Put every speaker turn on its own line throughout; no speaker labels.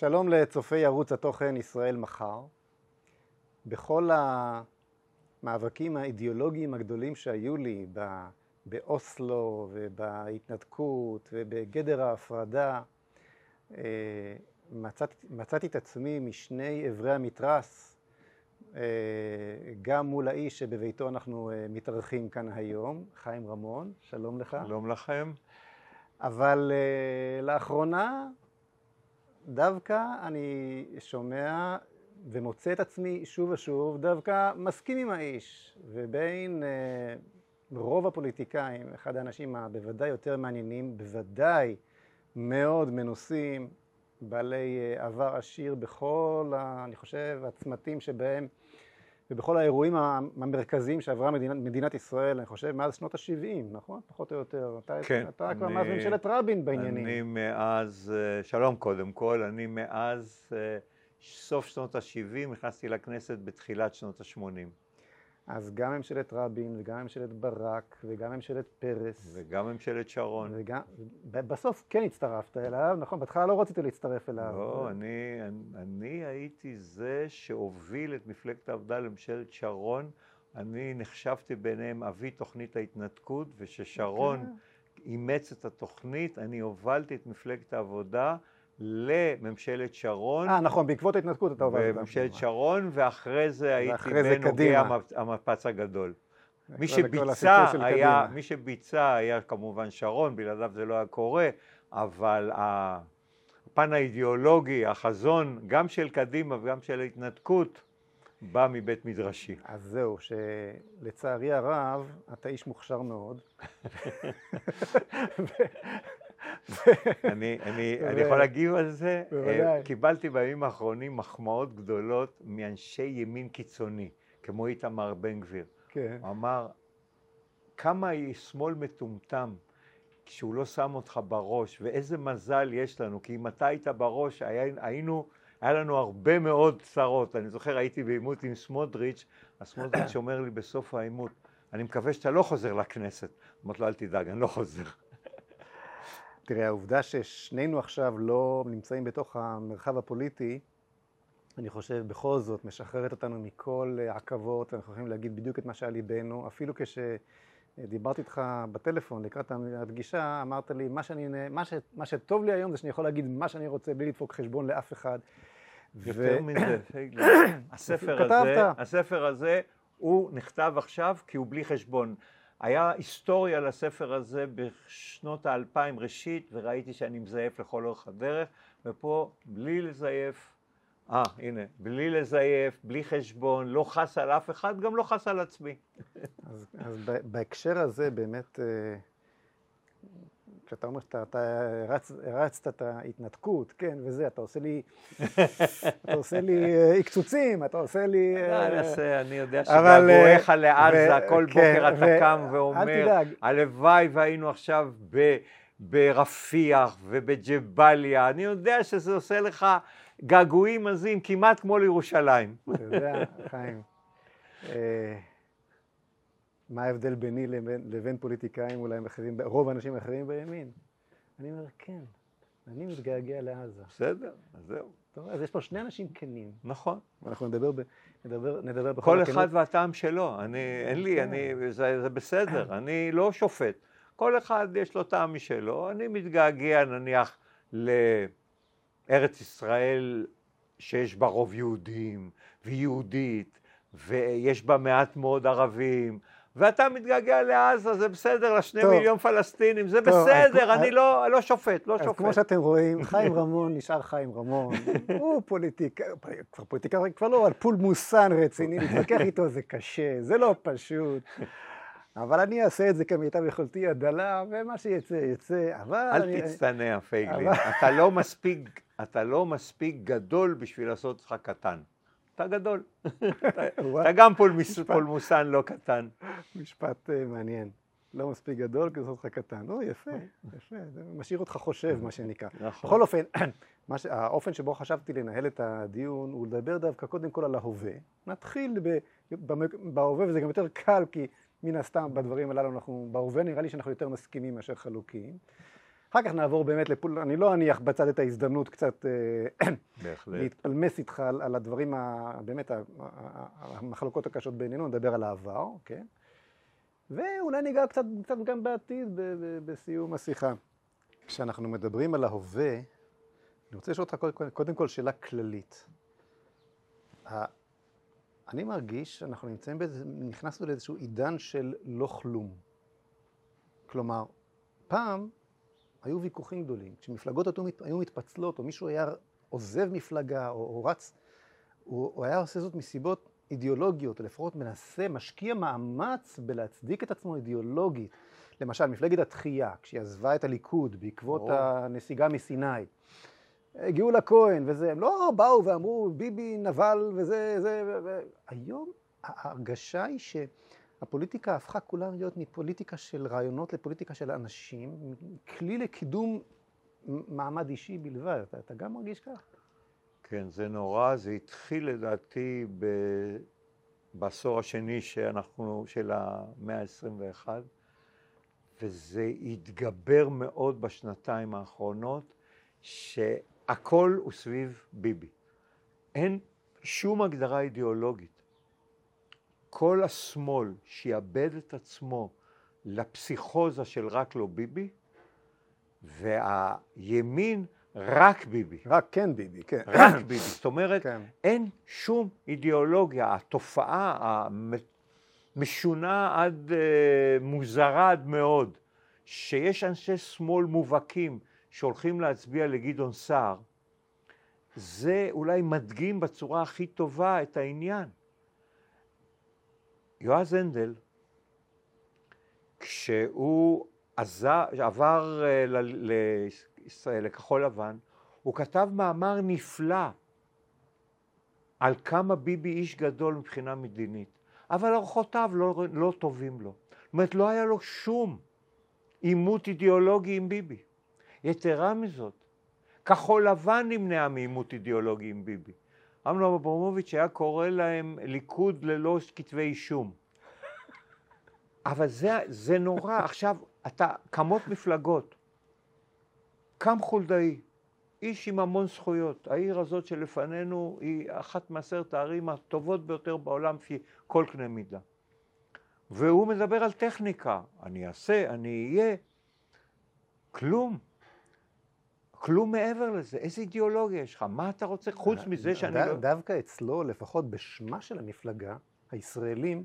שלום לצופי ערוץ התוכן ישראל מחר. בכל המאבקים האידיאולוגיים הגדולים שהיו לי באוסלו ובהתנתקות ובגדר ההפרדה, אה, מצאת, מצאתי את עצמי משני אברי המתרס, אה, גם מול האיש שבביתו אנחנו אה, מתארחים כאן היום, חיים רמון, שלום לך.
שלום לכם.
אבל לאחרונה דווקא אני שומע ומוצא את עצמי שוב ושוב דווקא מסכים עם האיש, ובין uh, רוב הפוליטיקאים, אחד האנשים הבוודאי יותר מעניינים, בוודאי מאוד מנוסים, בעלי uh, עבר עשיר בכל, אני חושב, הצמתים שבהם ובכל האירועים המרכזיים שעברה מדינת, מדינת ישראל, אני חושב, מאז שנות ה-70, נכון? פחות או יותר. אתה,
כן.
אתה אני, כבר מאז ממשלת רבין בעניינים.
אני מאז, אה, שלום קודם כל, אני מאז אה, סוף שנות ה-70 נכנסתי לכנסת בתחילת שנות ה-80.
אז גם ממשלת רבין, וגם ממשלת ברק, וגם ממשלת פרס.
וגם ממשלת שרון.
וגם, בסוף כן הצטרפת אליו, נכון? בהתחלה לא רצית להצטרף אליו.
לא, אני, אני, אני הייתי זה שהוביל את מפלגת העבודה לממשלת שרון. אני נחשבתי ביניהם אבי תוכנית ההתנתקות, וששרון okay. כן. אימץ את התוכנית, אני הובלתי את מפלגת העבודה. לממשלת שרון.
אה, נכון, בעקבות ההתנתקות אתה עובד.
בממשלת שרון, ואחרי זה הייתי בין הוגי המפץ הגדול. מי שביצע, היה, מי שביצע היה כמובן שרון, בלעדיו זה לא היה קורה, אבל הפן האידיאולוגי, החזון, גם של קדימה וגם של ההתנתקות, בא מבית מדרשי.
אז זהו, שלצערי הרב, אתה איש מוכשר מאוד.
אני, אני, אני יכול להגיב על זה? בוודאי. קיבלתי בימים האחרונים מחמאות גדולות מאנשי ימין קיצוני, כמו איתמר בן גביר. כן. הוא אמר, כמה שמאל מטומטם כשהוא לא שם אותך בראש, ואיזה מזל יש לנו, כי אם אתה היית בראש, היינו, היה לנו הרבה מאוד צרות. אני זוכר, הייתי בעימות עם סמוטריץ', הסמוטריץ' אומר לי בסוף העימות, אני מקווה שאתה לא חוזר לכנסת. אמרתי לו, אל תדאג, אני לא חוזר.
תראה, העובדה ששנינו עכשיו לא נמצאים בתוך המרחב הפוליטי, אני חושב בכל זאת משחררת אותנו מכל עכבות, אנחנו יכולים להגיד בדיוק את מה שעל ליבנו, אפילו כשדיברתי איתך בטלפון לקראת הפגישה, אמרת לי, מה, שאני, מה, ש, מה שטוב לי היום זה שאני יכול להגיד מה שאני רוצה בלי לדפוק חשבון לאף אחד.
יותר ו... מזה, הספר הזה, הספר הזה הוא נכתב עכשיו כי הוא בלי חשבון. היה היסטוריה לספר הזה בשנות האלפיים ראשית, וראיתי שאני מזייף לכל אורך הדרך, ופה בלי לזייף, אה, הנה, בלי לזייף, בלי חשבון, לא חס על אף אחד, גם לא חס על עצמי.
אז, אז בהקשר הזה באמת, אה, כשאתה אומר שאתה הרצת את ההתנתקות, כן, וזה, אתה עושה לי, אתה עושה לי אה, קצוצים, אתה עושה לי...
אה, אני יודע שגעגועיך לעזה, כל בוקר אתה קם ואומר, הלוואי והיינו עכשיו ברפיח ובג'באליה, אני יודע שזה עושה לך געגועים עזים, כמעט כמו לירושלים.
אתה יודע, חיים. מה ההבדל ביני לבין, לבין פוליטיקאים אולי אחרים, רוב האנשים האחרים בימין? אני אומר, כן, אני מתגעגע לעזה.
בסדר, אז זהו.
טוב, אז יש פה שני אנשים כנים.
נכון.
אנחנו נדבר, ב, נדבר, נדבר
בכל הכנות. כל אחד והטעם שלו. אני, אין לי, אני, זה, זה בסדר, אני לא שופט. כל אחד יש לו טעם משלו. אני מתגעגע נניח לארץ ישראל שיש בה רוב יהודים, ויהודית, ויש בה מעט מאוד ערבים. ואתה מתגעגע לעזה, זה בסדר, לשני טוב, מיליון פלסטינים, זה טוב, בסדר, אני לא, לא שופט, לא
אז
שופט.
כמו שאתם רואים, חיים רמון נשאר חיים רמון, הוא פוליטיקאי, כבר פוליטיקאי, כבר לא על פולמוסן רציני, להתווכח איתו זה קשה, זה לא פשוט. אבל אני אעשה את זה כמיטב יכולתי הדלה, ומה שיצא, יצא, אבל...
אל אני... תצטנע, פייגלין. אבל... אתה, לא מספיק, אתה לא מספיק גדול בשביל לעשות אותך קטן. אתה גדול. אתה גם פולמוסן לא קטן.
משפט אה, מעניין. לא מספיק גדול כדי לעשות אותך קטן. או, יפה, יפה, זה משאיר אותך חושב, מה שנקרא. נכון. בכל אופן, האופן שבו חשבתי לנהל את הדיון הוא לדבר דווקא קודם כל על ההווה. נתחיל בהווה, וזה גם יותר קל, כי מן הסתם בדברים הללו אנחנו, בהווה נראה לי שאנחנו יותר מסכימים מאשר חלוקים. אחר כך נעבור באמת לפול... אני לא אניח בצד את ההזדמנות קצת אה, להתפלמס איתך על, על הדברים, ה... באמת המחלוקות הקשות בינינו, נדבר על העבר, כן? ואולי ניגע קצת, קצת גם בעתיד ב, ב, בסיום השיחה. כשאנחנו מדברים על ההווה, אני רוצה לשאול אותך קודם כל שאלה כללית. אני מרגיש שאנחנו נמצאים באיזה, נכנסנו לאיזשהו עידן של לא כלום. כלומר, פעם היו ויכוחים גדולים. כשמפלגות היו מתפצלות, או מישהו היה עוזב מפלגה, או, או רץ, הוא, הוא היה עושה זאת מסיבות אידיאולוגיות, או לפחות מנסה, משקיע מאמץ בלהצדיק את עצמו אידיאולוגית. למשל, מפלגת התחייה, כשהיא עזבה את הליכוד בעקבות או. הנסיגה מסיני, הגיעו לכהן וזה, הם לא באו ואמרו ביבי נבל וזה, זה, ו... היום ההרגשה היא שהפוליטיקה הפכה כולה להיות מפוליטיקה של רעיונות לפוליטיקה של אנשים, כלי לקידום מעמד אישי בלבד. אתה, אתה גם מרגיש כך?
כן, זה נורא, זה התחיל לדעתי ב... בעשור השני שאנחנו, של המאה ה-21, וזה התגבר מאוד בשנתיים האחרונות, ש... הכל הוא סביב ביבי. אין שום הגדרה אידיאולוגית. כל השמאל שיאבד את עצמו לפסיכוזה של רק לא ביבי, והימין רק ביבי.
רק כן ביבי, כן.
רק ביבי. זאת אומרת, כן. אין שום אידיאולוגיה. התופעה המשונה עד uh, מוזרה עד מאוד, שיש אנשי שמאל מובהקים שהולכים להצביע לגדעון סער, זה אולי מדגים בצורה הכי טובה את העניין. יועז הנדל, כשהוא עזר, עבר אה, לישראל, לכחול לבן, הוא כתב מאמר נפלא על כמה ביבי איש גדול מבחינה מדינית, אבל אורחותיו לא, לא טובים לו. זאת אומרת, לא היה לו שום עימות אידיאולוגי עם ביבי. יתרה מזאת, כחול לבן נמנעה מעימות אידיאולוגי עם ביבי. אמנון אברמוביץ' היה קורא להם ליכוד ללא כתבי אישום. אבל זה, זה נורא. עכשיו, אתה, קמות מפלגות. קם חולדאי, איש עם המון זכויות. העיר הזאת שלפנינו היא אחת מעשרת הערים הטובות ביותר בעולם לפי כל קנה מידה. והוא מדבר על טכניקה. אני אעשה, אני אהיה. כלום. כלום מעבר לזה. איזה אידיאולוגיה יש לך? מה אתה רוצה חוץ מזה שאני לא...
דווקא אצלו, לפחות בשמה של המפלגה, הישראלים,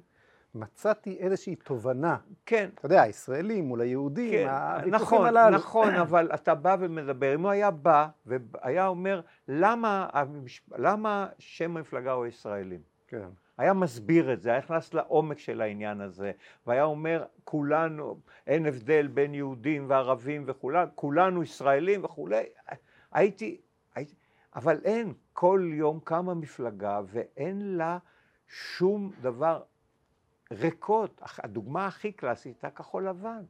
מצאתי איזושהי תובנה.
כן.
אתה יודע, הישראלים מול היהודים,
כן, הוויכוחים נכון, הללו. נכון, אבל אתה בא ומדבר. אם הוא היה בא והיה אומר, למה, למה שם המפלגה הוא ישראלים? כן. היה מסביר את זה, היה נכנס לעומק של העניין הזה, והיה אומר, כולנו, אין הבדל בין יהודים וערבים וכולם, כולנו ישראלים וכולי. הייתי, הייתי, אבל אין, כל יום קמה מפלגה ואין לה שום דבר ריקות. הדוגמה הכי קלאסית הייתה כחול לבן.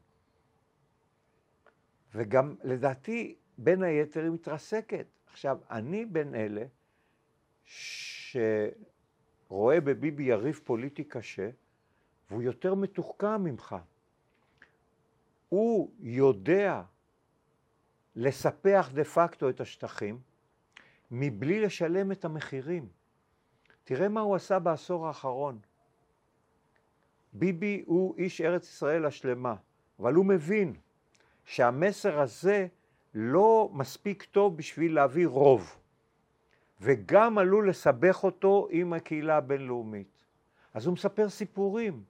וגם לדעתי, בין היתר היא מתרסקת. עכשיו, אני בין אלה ש... רואה בביבי יריב פוליטי קשה, והוא יותר מתוחכם ממך. הוא יודע לספח דה פקטו את השטחים מבלי לשלם את המחירים. תראה מה הוא עשה בעשור האחרון. ביבי הוא איש ארץ ישראל השלמה, אבל הוא מבין שהמסר הזה לא מספיק טוב בשביל להביא רוב. וגם עלול לסבך אותו עם הקהילה הבינלאומית. אז הוא מספר סיפורים.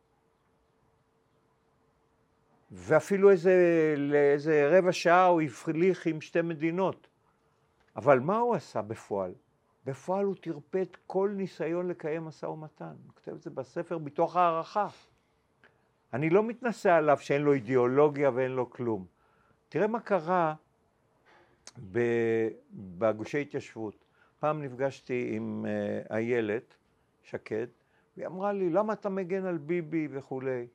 ואפילו איזה, לאיזה רבע שעה הוא הפליך עם שתי מדינות. אבל מה הוא עשה בפועל? בפועל הוא טרפד כל ניסיון לקיים משא ומתן. הוא כותב את זה בספר מתוך הערכה. אני לא מתנשא עליו שאין לו אידיאולוגיה ואין לו כלום. תראה מה קרה בגושי התיישבות. פעם נפגשתי עם uh, איילת שקד, והיא אמרה לי, למה אתה מגן על ביבי וכולי?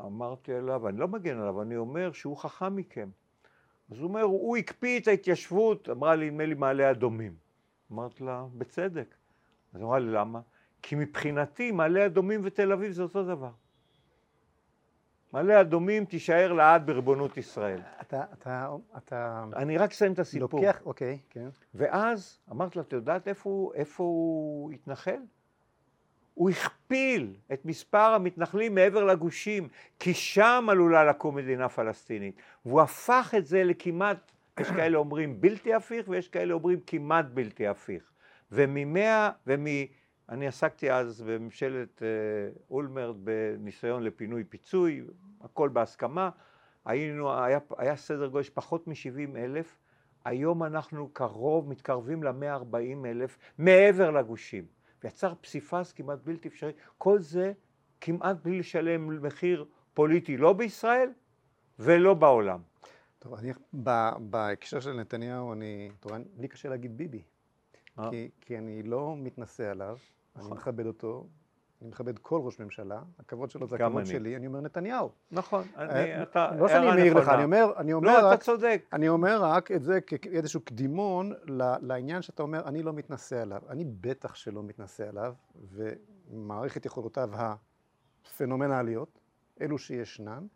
אמרתי עליו, אני לא מגן עליו, אני אומר שהוא חכם מכם. אז הוא אומר, הוא הקפיא את ההתיישבות, אמרה לי, נדמה לי מעלה אדומים. אמרתי לה, בצדק. אז אמרה לי, למה? כי מבחינתי מעלה אדומים ותל אביב זה אותו דבר. מעלה אדומים תישאר לעד בריבונות ישראל.
אתה, אתה, אתה...
אני רק אסיים את הסיפור.
לוקח, אוקיי, כן.
ואז אמרתי לה, את יודעת איפה, איפה הוא התנחל? הוא הכפיל את מספר המתנחלים מעבר לגושים, כי שם עלולה לקום מדינה פלסטינית. והוא הפך את זה לכמעט, יש כאלה אומרים בלתי הפיך ויש כאלה אומרים כמעט בלתי הפיך. וממאה, ומ... אני עסקתי אז בממשלת אה, אולמרט בניסיון לפינוי פיצוי, הכל בהסכמה, היינו, היה, היה סדר גודל פחות מ-70 אלף, היום אנחנו קרוב, מתקרבים ל-140 אלף מעבר לגושים. ויצר פסיפס כמעט בלתי אפשרי, כל זה כמעט בלי לשלם מחיר פוליטי, לא בישראל ולא בעולם.
טוב, אני, בהקשר של נתניהו, אני, טוב, לי קשה להגיד ביבי? כי, כי אני לא מתנשא עליו, אני נכון. מכבד אותו, אני מכבד כל ראש ממשלה, הכבוד שלו זה הכבוד אני. שלי, אני אומר נתניהו.
נכון, אני, אה, אתה,
לא שאני מעיר לך, אני אומר, אני אומר
לא,
רק,
אתה צודק.
אני אומר רק את זה כאיזשהו קדימון לעניין שאתה אומר, אני לא מתנשא עליו. אני בטח שלא מתנשא עליו, ומעריך את יכולותיו הפנומנליות, אלו שישנן,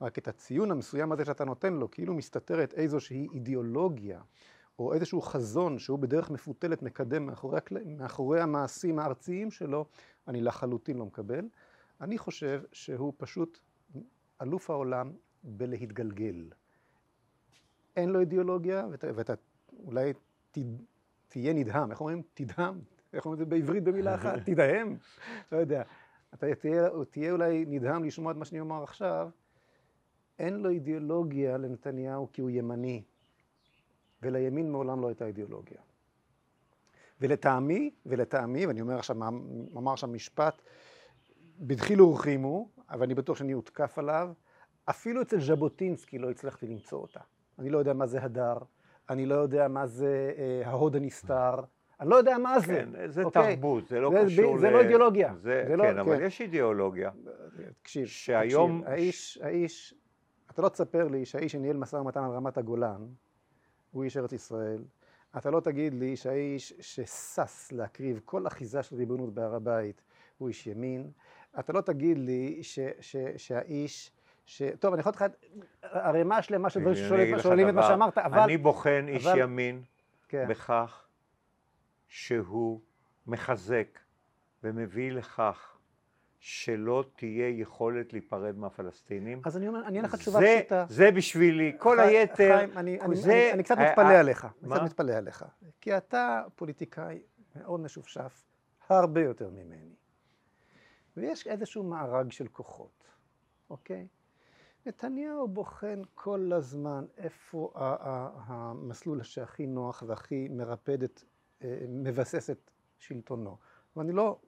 רק את הציון המסוים הזה שאתה נותן לו, כאילו מסתתרת איזושהי אידיאולוגיה. או איזשהו חזון שהוא בדרך מפותלת מקדם מאחורי, הקל... מאחורי המעשים הארציים שלו, אני לחלוטין לא מקבל. אני חושב שהוא פשוט אלוף העולם בלהתגלגל. אין לו אידיאולוגיה, ואתה, ואתה אולי ת, תהיה נדהם, איך אומרים? תדהם, איך אומרים את זה בעברית במילה אחת? תדהם? לא יודע. אתה תהיה, תהיה אולי נדהם לשמוע את מה שאני אומר עכשיו. אין לו אידיאולוגיה לנתניהו כי הוא ימני. ולימין מעולם לא הייתה אידיאולוגיה. ולטעמי, ולטעמי, ואני אומר עכשיו, אמר עכשיו משפט, בדחילו ורחימו, אבל אני בטוח שאני אותקף עליו, אפילו אצל ז'בוטינסקי לא הצלחתי למצוא אותה. אני לא יודע מה זה הדר, אני לא יודע מה זה אה, ההוד הנסתר, אני לא יודע מה זה.
כן, זה אוקיי? תרבות, זה לא זה, קשור
זה ל... זה לא אידיאולוגיה.
זה,
זה
לא- כן,
לא,
אבל כן. יש אידיאולוגיה.
תקשיב,
שהיום...
תקשיב, האיש, האיש, אתה לא תספר לי שהאיש שניהל משא ומתן על רמת הגולן, הוא איש ארץ ישראל. אתה לא תגיד לי שהאיש ששש להקריב כל אחיזה של ריבונות בהר הבית הוא איש ימין. אתה לא תגיד לי ש, ש, שהאיש... ש... טוב, אני יכול לתת לך ערימה שלמה של דברים ששואלים את מה שאמרת, אבל...
אני בוחן איש אבל... ימין כן. בכך שהוא מחזק ומביא לכך שלא תהיה יכולת להיפרד מהפלסטינים.
אז אני אומר, אני אענה לך תשובה פשוטה.
זה בשבילי, כל חיים, היתר,
חיים, אני, זה... אני, אני, אני קצת מתפלא עליך, אני קצת מתפלא עליך. כי אתה פוליטיקאי מאוד משופשף, הרבה יותר ממני. ויש איזשהו מארג של כוחות, אוקיי? נתניהו בוחן כל הזמן איפה המסלול שהכי נוח והכי מרפד את, אה, מבסס את שלטונו. ואני לא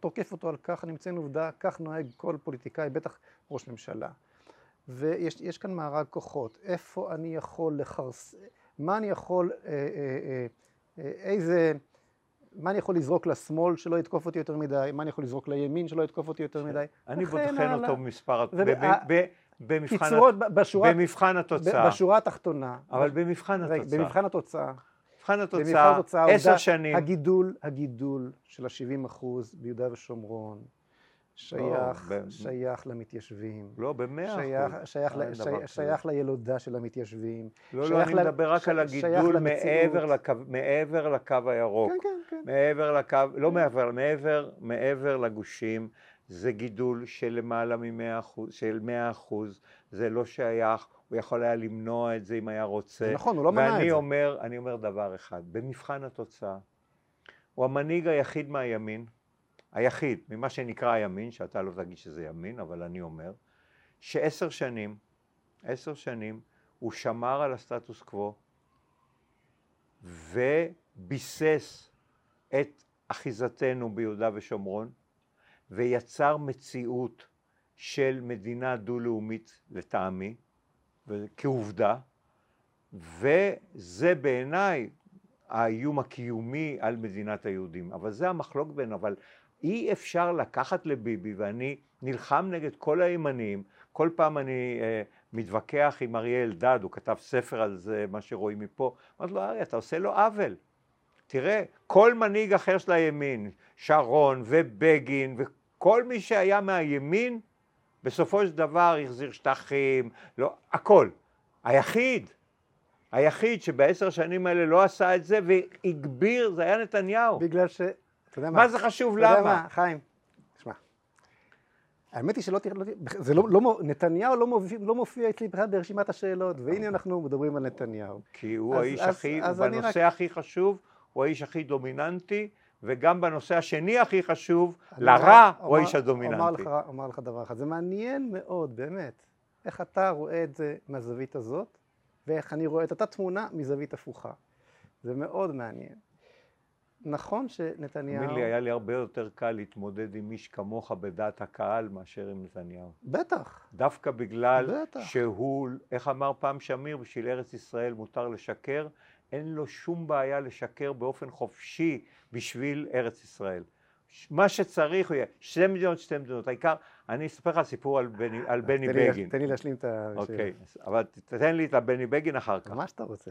תוקף אותו על כך, אני מציין עובדה, כך נוהג כל פוליטיקאי, בטח ראש ממשלה. ויש כאן מארג כוחות, איפה אני יכול לחרס... מה אני יכול, אה, אה, אה, אה, איזה... מה אני יכול לזרוק לשמאל שלא יתקוף אותי יותר מדי, מה אני יכול לזרוק לימין שלא יתקוף אותי יותר מדי.
אני בוחן אותו במספר... במבחן התוצאה.
בשורה התחתונה.
אבל במבחן התוצאה.
במבחן התוצאה.
מבחן התוצאה, עשר שנים.
הגידול, הגידול של ה-70 אחוז ביהודה ושומרון, שייך, לא, שייך למתיישבים.
לא, במאה אחוז.
שייך, שייך, שייך לילודה של המתיישבים.
לא, לא, אני מדבר רק על הגידול מעבר לקו, מעבר לקו הירוק.
כן, כן, כן.
מעבר לקו, לא מעבר, מעבר, מעבר לגושים. זה גידול של למעלה מ-100 אחוז, של 100 אחוז, זה לא שייך, הוא יכול היה למנוע את זה אם היה רוצה.
נכון, הוא לא מנע את זה.
ואני אומר, אני אומר דבר אחד, במבחן התוצאה, הוא המנהיג היחיד מהימין, היחיד, ממה שנקרא הימין, שאתה לא תגיד שזה ימין, אבל אני אומר, שעשר שנים, עשר שנים, הוא שמר על הסטטוס קוו וביסס את אחיזתנו ביהודה ושומרון ויצר מציאות של מדינה דו-לאומית לטעמי, כעובדה, וזה בעיניי האיום הקיומי על מדינת היהודים. אבל זה המחלוק בין, אבל אי אפשר לקחת לביבי, ואני נלחם נגד כל הימנים, כל פעם אני אה, מתווכח עם אריה אלדד, הוא כתב ספר על זה, מה שרואים מפה, אמרתי לו, אריה, אתה עושה לו עוול. תראה, כל מנהיג אחר של הימין, שרון ובגין וכל מי שהיה מהימין, בסופו של דבר החזיר שטחים, לא, הכל. היחיד, היחיד שבעשר שנים האלה לא עשה את זה והגביר, זה היה נתניהו.
בגלל ש...
אתה יודע מה? מה זה חשוב, למה? אתה יודע מה,
חיים, תשמע. האמת היא שלא תראה, לא, זה לא, לא, נתניהו לא מופיע, לא מופיע אצלי בכלל ברשימת השאלות, והנה אנחנו מדברים על נתניהו.
כי הוא אז, האיש אז, הכי, אז בנושא רק... הכי חשוב, הוא האיש הכי דומיננטי, וגם בנושא השני הכי חשוב, לרע, הוא האיש הדומיננטי. אומר
לך, אומר לך דבר אחד, זה מעניין מאוד, באמת, איך אתה רואה את זה מהזווית הזאת, ואיך אני רואה את אותה תמונה מזווית הפוכה. זה מאוד מעניין. נכון שנתניהו...
תאמין לי, היה לי הרבה יותר קל להתמודד עם איש כמוך בדעת הקהל מאשר עם נתניהו.
בטח.
דווקא בגלל בטח. שהוא, איך אמר פעם שמיר, בשביל ארץ ישראל מותר לשקר, אין לו שום בעיה לשקר באופן חופשי בשביל ארץ ישראל. מה שצריך הוא יהיה, שתי מדינות, שתי מדינות. העיקר, אני אספר לך סיפור על בני, על בני תן בגין.
לי, תן לי להשלים את השאלה.
אוקיי, אבל תתן לי את הבני בגין אחר כך.
מה שאתה רוצה,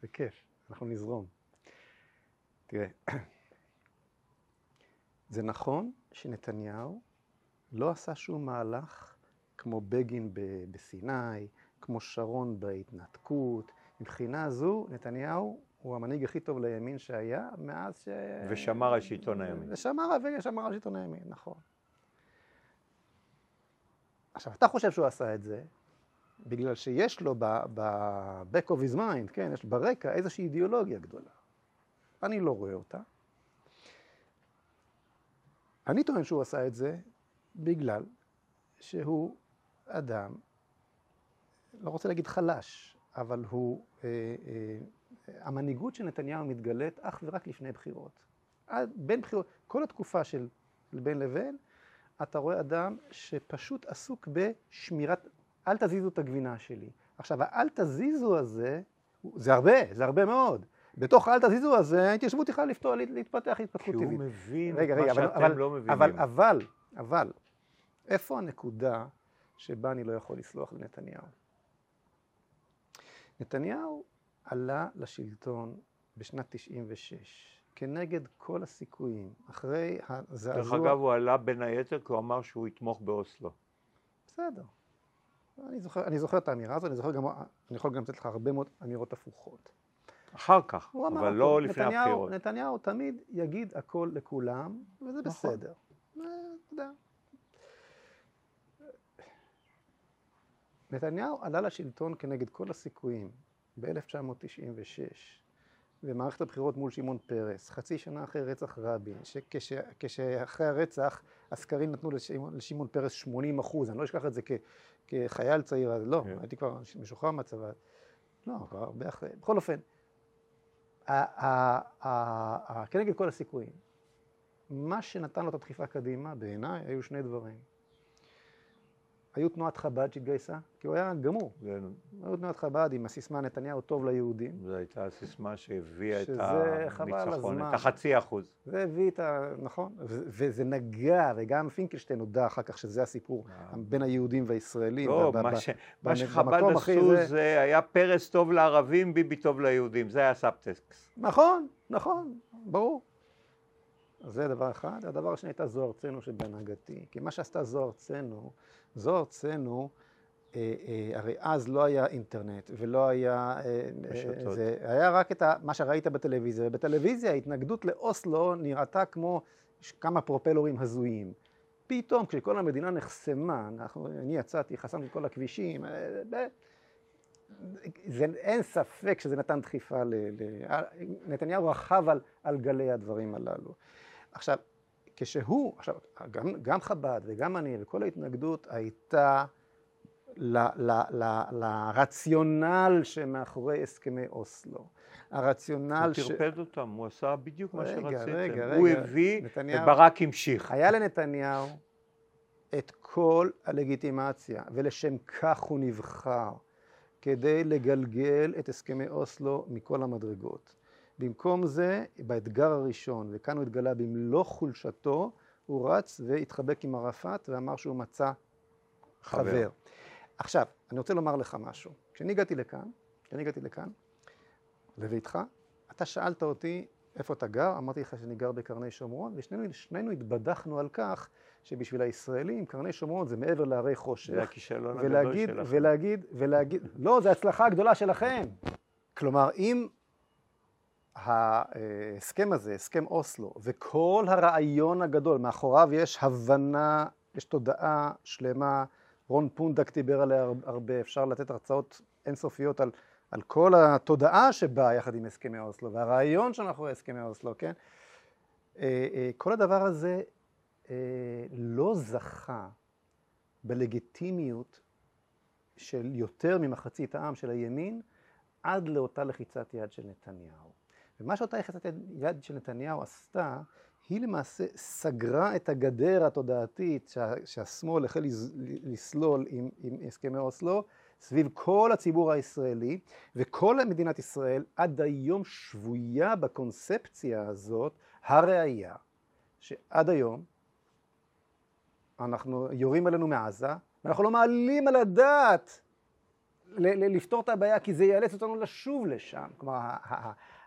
זה כיף, אנחנו נזרום. תראה, זה נכון שנתניהו לא עשה שום מהלך כמו בגין בסיני, כמו שרון בהתנתקות. מבחינה זו, נתניהו הוא המנהיג הכי טוב לימין שהיה מאז ש...
ושמר על שלטון הימין.
ושמר, ושמר על שלטון הימין, נכון. עכשיו, אתה חושב שהוא עשה את זה בגלל שיש לו ב-back of his mind, כן, יש ברקע איזושהי אידיאולוגיה גדולה. אני לא רואה אותה. אני טוען שהוא עשה את זה בגלל שהוא אדם, לא רוצה להגיד חלש, אבל הוא, אה, אה, המנהיגות של נתניהו מתגלית אך ורק לפני בחירות. בין בחירות, כל התקופה של בין לבין, אתה רואה אדם שפשוט עסוק בשמירת, אל תזיזו את הגבינה שלי. עכשיו, האל תזיזו הזה, זה הרבה, זה הרבה מאוד. בתוך האל תזיזו הזה, ההתיישבות יכולה לפתור, להתפתח התפתחות טבעית.
כי הוא מבין רגע, רגע, מה שאתם אבל, לא מבינים.
אבל, אבל, אבל, איפה הנקודה שבה אני לא יכול לסלוח לנתניהו? נתניהו עלה לשלטון בשנת 96, כנגד כל הסיכויים, אחרי הזעזוע...
דרך אגב, הוא עלה בין היתר כי הוא אמר שהוא יתמוך באוסלו.
בסדר. אני זוכר, אני זוכר את האמירה הזו, אני זוכר גם, אני יכול גם לתת לך הרבה מאוד אמירות הפוכות.
אחר כך, אבל לא הכל. לפני
נתניהו,
הבחירות.
נתניהו תמיד יגיד הכל לכולם, וזה נכון. בסדר. אה, אתה יודע. נתניהו עלה לשלטון כנגד כל הסיכויים ב-1996, במערכת הבחירות מול שמעון פרס, חצי שנה אחרי רצח רבין, כשאחרי הרצח הסקרים נתנו לשמעון פרס 80 אחוז, אני לא אשכח את זה כ, כחייל צעיר, אז לא, כן. הייתי כבר משוחרר מהצבא, לא, כבר הרבה אחרי, בכל אופן, כנגד כל הסיכויים, מה שנתן לו את הדחיפה קדימה, בעיניי, היו שני דברים. היו תנועת חב"ד שהתגייסה, כי הוא היה גמור. כן. היו תנועת חב"ד עם הסיסמה נתניהו טוב ליהודים.
זו הייתה הסיסמה שהביאה את הניצחון, את החצי אחוז.
זה הביא את ה... נכון, וזה נגע, וגם פינקלשטיין הודע אחר כך שזה הסיפור אה. בין היהודים והישראלים.
לא, מה שחב"ד עשו זה היה, פרס טוב לערבים, ביבי טוב ליהודים, זה היה סאבטקס.
נכון, נכון, ברור. זה דבר אחד. הדבר השני הייתה זו ארצנו שבהנהגתי. כי מה שעשתה זו ארצנו, זו ארצנו, אה, אה, הרי אז לא היה אינטרנט ולא היה... אה, זה היה רק את ה, מה שראית בטלוויזיה. ובטלוויזיה ההתנגדות לאוסלו נראתה כמו כמה פרופלורים הזויים. פתאום כשכל המדינה נחסמה, אנחנו, אני יצאתי, חסמתי כל הכבישים, זה, אין ספק שזה נתן דחיפה, ל, ל, נתניהו רכב על, על גלי הדברים הללו. עכשיו, כשהוא, עכשיו, גם, גם חב"ד וגם אני וכל ההתנגדות הייתה ל, ל, ל, לרציונל שמאחורי הסכמי אוסלו.
הרציונל ש... הוא טרפד אותם, הוא עשה בדיוק מה שרציתם. רגע, רגע. הוא הביא, נתניהו... וברק המשיך.
היה לנתניהו את כל הלגיטימציה, ולשם כך הוא נבחר, כדי לגלגל את הסכמי אוסלו מכל המדרגות. במקום זה, באתגר הראשון, וכאן הוא התגלה במלוא חולשתו, הוא רץ והתחבק עם ערפאת ואמר שהוא מצא חבר. חבר. עכשיו, אני רוצה לומר לך משהו. כשאני הגעתי לכאן, כשאני הגעתי לכאן, לביתך, אתה שאלת אותי איפה אתה גר? אמרתי לך שאני גר בקרני שומרון, ושנינו התבדחנו על כך שבשביל הישראלים קרני שומרון זה מעבר להרי חושך.
זה הכישלון הגדול
שלכם. ולהגיד, ולהגיד, לא, זו הצלחה הגדולה שלכם. כלומר, אם ההסכם הזה, הסכם אוסלו, וכל הרעיון הגדול, מאחוריו יש הבנה, יש תודעה שלמה, רון פונדק דיבר עליה הרבה, אפשר לתת הרצאות אינסופיות על, על כל התודעה שבאה יחד עם הסכמי אוסלו, והרעיון שמאחורי הסכמי אוסלו, כן? אה, אה, כל הדבר הזה אה, לא זכה בלגיטימיות של יותר ממחצית העם של הימין עד לאותה לחיצת יד של נתניהו. ומה שאותה לחיצת יד של נתניהו עשתה, היא למעשה סגרה את הגדר התודעתית שה, שהשמאל החל לסלול עם, עם הסכמי אוסלו סביב כל הציבור הישראלי, וכל מדינת ישראל עד היום שבויה בקונספציה הזאת, הראייה, שעד היום אנחנו יורים עלינו מעזה, ואנחנו לא מעלים על הדעת לפתור את הבעיה, כי זה יאלץ אותנו לשוב לשם. כלומר,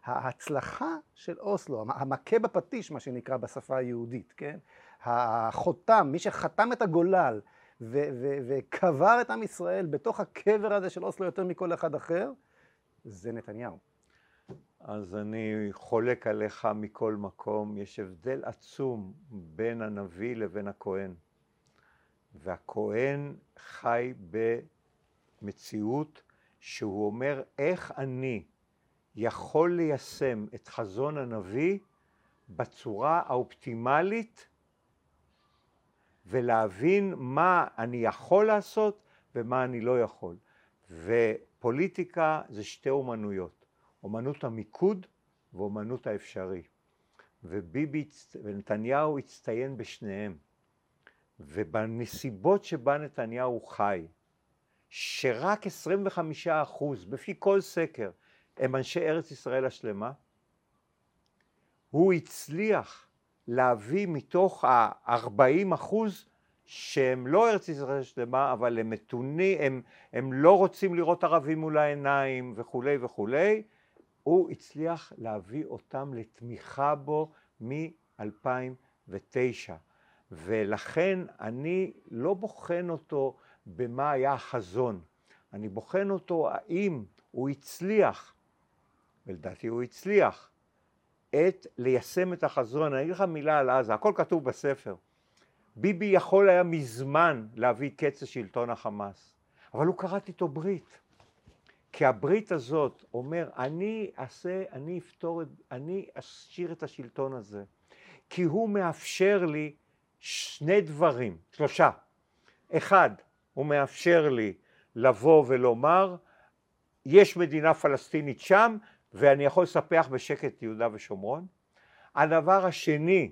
ההצלחה של אוסלו, המכה בפטיש, מה שנקרא בשפה היהודית, כן? החותם, מי שחתם את הגולל וקבר את עם ישראל בתוך הקבר הזה של אוסלו יותר מכל אחד אחר, זה נתניהו.
אז אני חולק עליך מכל מקום, יש הבדל עצום בין הנביא לבין הכהן. והכהן חי במציאות שהוא אומר, איך אני יכול ליישם את חזון הנביא בצורה האופטימלית ולהבין מה אני יכול לעשות ומה אני לא יכול. ופוליטיקה זה שתי אומנויות, אומנות המיקוד ואומנות האפשרי. וביבי ונתניהו הצטיין בשניהם. ובנסיבות שבה נתניהו חי, שרק 25 אחוז, בפי כל סקר, הם אנשי ארץ ישראל השלמה, הוא הצליח להביא מתוך ה-40 אחוז שהם לא ארץ ישראל השלמה, אבל הם מתונים, הם, הם לא רוצים לראות ערבים מול העיניים וכולי וכולי, הוא הצליח להביא אותם לתמיכה בו מ-2009. ולכן אני לא בוחן אותו במה היה החזון, אני בוחן אותו האם הוא הצליח, ולדעתי הוא הצליח, את ליישם את החזון. אני אגיד לך מילה על עזה, הכל כתוב בספר. ביבי יכול היה מזמן להביא קץ לשלטון החמאס, אבל הוא כרת איתו ברית. כי הברית הזאת אומר, אני אעשה, אני אפתור, אני אשאיר את השלטון הזה. כי הוא מאפשר לי שני דברים, שלושה. אחד, הוא מאפשר לי לבוא ולומר, יש מדינה פלסטינית שם, ואני יכול לספח בשקט את יהודה ושומרון. הדבר השני,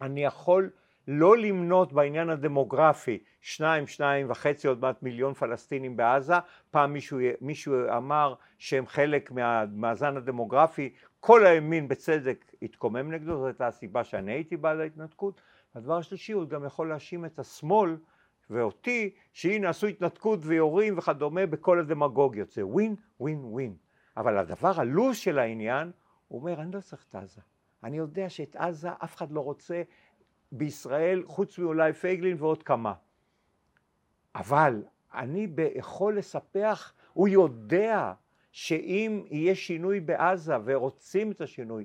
אני יכול לא למנות בעניין הדמוגרפי שניים, שניים וחצי, עוד מעט מיליון פלסטינים בעזה, פעם מישהו, מישהו אמר שהם חלק מהמאזן הדמוגרפי, כל הימין בצדק התקומם נגדו, זו הייתה הסיבה שאני הייתי בעד ההתנתקות, הדבר השלישי, הוא גם יכול להאשים את השמאל ואותי, שהנה עשו התנתקות ויורים וכדומה בכל הדמגוגיות. זה ווין, ווין, ווין. אבל הדבר הלו"ז של העניין, הוא אומר, אני לא צריך את עזה. אני יודע שאת עזה אף אחד לא רוצה בישראל, חוץ מאולי פייגלין ועוד כמה. אבל אני יכול לספח, הוא יודע שאם יהיה שינוי בעזה ורוצים את השינוי,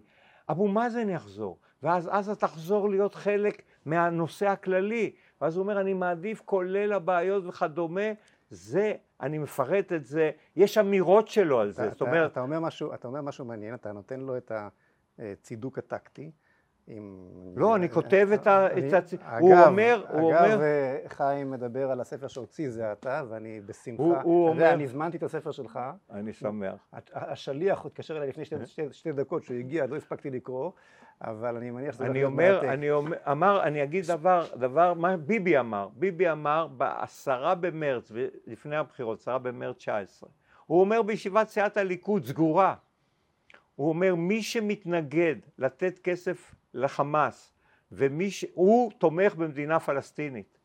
אבו מאזן יחזור, ואז עזה תחזור להיות חלק מהנושא הכללי, ואז הוא אומר אני מעדיף כולל הבעיות וכדומה, זה, אני מפרט את זה, יש אמירות שלו על זה, אתה,
זאת אומרת... אתה אומר, משהו, אתה אומר משהו מעניין, אתה נותן לו את הצידוק הטקטי.
עם... לא, אני כותב את ה... הוא אומר, הוא אומר...
אגב, חיים מדבר על הספר שהוציא זה אתה, ואני בשמחה... הוא אומר... אני הזמנתי את הספר שלך.
אני שמח.
השליח התקשר אליי לפני שתי דקות, שהוא הגיע, לא הספקתי לקרוא. אבל אני מניח שזה...
אני אומר, אני אומר, אמר, אני אגיד דבר, דבר, מה ביבי אמר? ביבי אמר בעשרה במרץ, לפני הבחירות, עשרה במרץ 19, הוא אומר בישיבת סיעת הליכוד, סגורה, הוא אומר מי שמתנגד לתת כסף לחמאס ומי ש... תומך במדינה פלסטינית,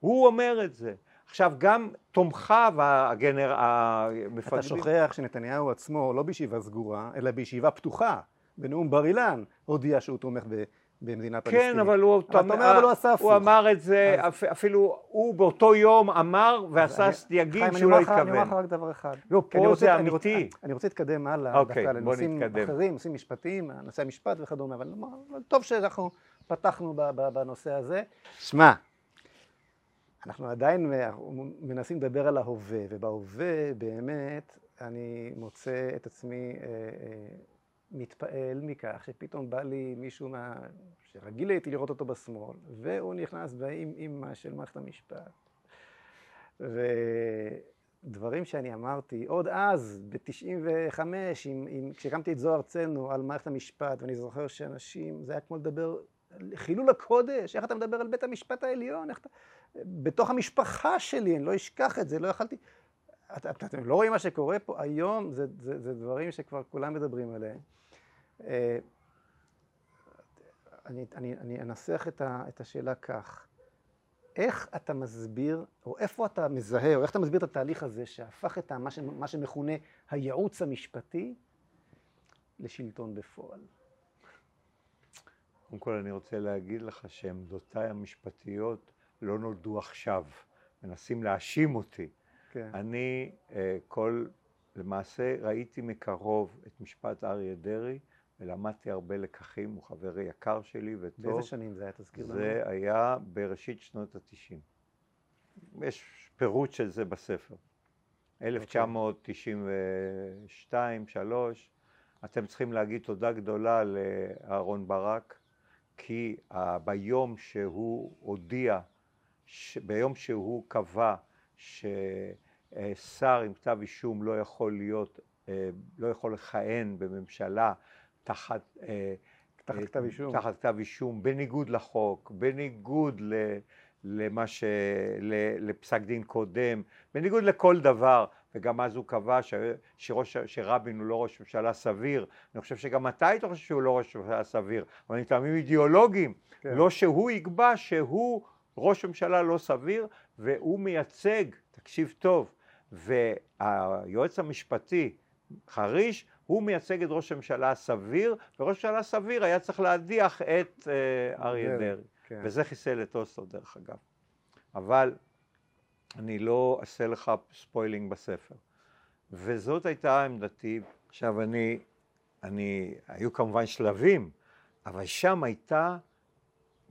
הוא אומר את זה. עכשיו גם תומכיו הגנר...
המפקדים... אתה שוכח שנתניהו עצמו לא בישיבה סגורה, אלא בישיבה פתוחה. בנאום בר אילן הודיע שהוא תומך ב... במדינה
פלסטינית. כן, אבל הוא, אתה אומר, אבל הוא עשה הפוך. הוא אמר את זה, אז... אפילו הוא באותו יום אמר ועשה סייגים שהוא לא התכוון.
אני אומר לך רק דבר אחד.
לא, פה זה אמיתי. אני,
אני רוצה להתקדם הלאה,
אוקיי,
דווקא לנושאים אחרים, נושאים משפטיים, נושא המשפט וכדומה, אבל טוב שאנחנו פתחנו בנושא הזה. שמע, אנחנו עדיין מנסים לדבר על ההווה, ובהווה באמת אני מוצא את עצמי אה, אה, מתפעל מכך שפתאום בא לי מישהו מה... שרגיל הייתי לראות אותו בשמאל, והוא נכנס באימא של מערכת המשפט. ודברים שאני אמרתי עוד אז, ב-95, כשהקמתי את זוהר הרצנו על מערכת המשפט, ואני זוכר שאנשים, זה היה כמו לדבר חילול הקודש, איך אתה מדבר על בית המשפט העליון, איך אתה... בתוך המשפחה שלי, אני לא אשכח את זה, לא יכלתי... אתם את, את, לא רואים מה שקורה פה? היום זה, זה, זה דברים שכבר כולם מדברים עליהם. אה, אני, אני, אני אנסח את, ה, את השאלה כך, איך אתה מסביר, או איפה אתה מזהה, או איך אתה מסביר את התהליך הזה שהפך את מה, ש, מה שמכונה הייעוץ המשפטי לשלטון בפועל?
קודם כל אני רוצה להגיד לך שעמדותיי המשפטיות לא נולדו עכשיו, מנסים להאשים אותי. כן. אני אה, כל, למעשה ראיתי מקרוב את משפט אריה דרעי ולמדתי הרבה לקחים, הוא חבר יקר שלי וטוב.
באיזה שנים זה היה, תזכיר
לנו? זה היה בראשית שנות התשעים. יש פירוט של זה בספר. 1992, 3, אתם צריכים להגיד תודה גדולה לאהרון ברק, כי ביום שהוא הודיע, ביום שהוא קבע ששר עם כתב אישום לא יכול להיות, אה, לא יכול לכהן בממשלה תחת,
אה, תחת אה, כתב אישום,
תחת כתב אישום, בניגוד לחוק, בניגוד ל... למה ש... לפסק דין קודם, בניגוד לכל דבר, וגם אז הוא קבע ש... שראש... שרבין הוא לא ראש ממשלה סביר, אני חושב שגם אתה היית חושב שהוא לא ראש ממשלה סביר, אבל מטעמים אידיאולוגיים, כן. לא שהוא יקבע שהוא ראש ממשלה לא סביר, והוא מייצג, תקשיב טוב, והיועץ המשפטי חריש הוא מייצג את ראש הממשלה הסביר, וראש הממשלה הסביר היה צריך להדיח את uh, אריה דרעי, כן. וזה חיסל את אוסלו דרך אגב. אבל אני לא אעשה לך ספוילינג בספר. וזאת הייתה עמדתי. עכשיו אני, אני, היו כמובן שלבים, אבל שם הייתה,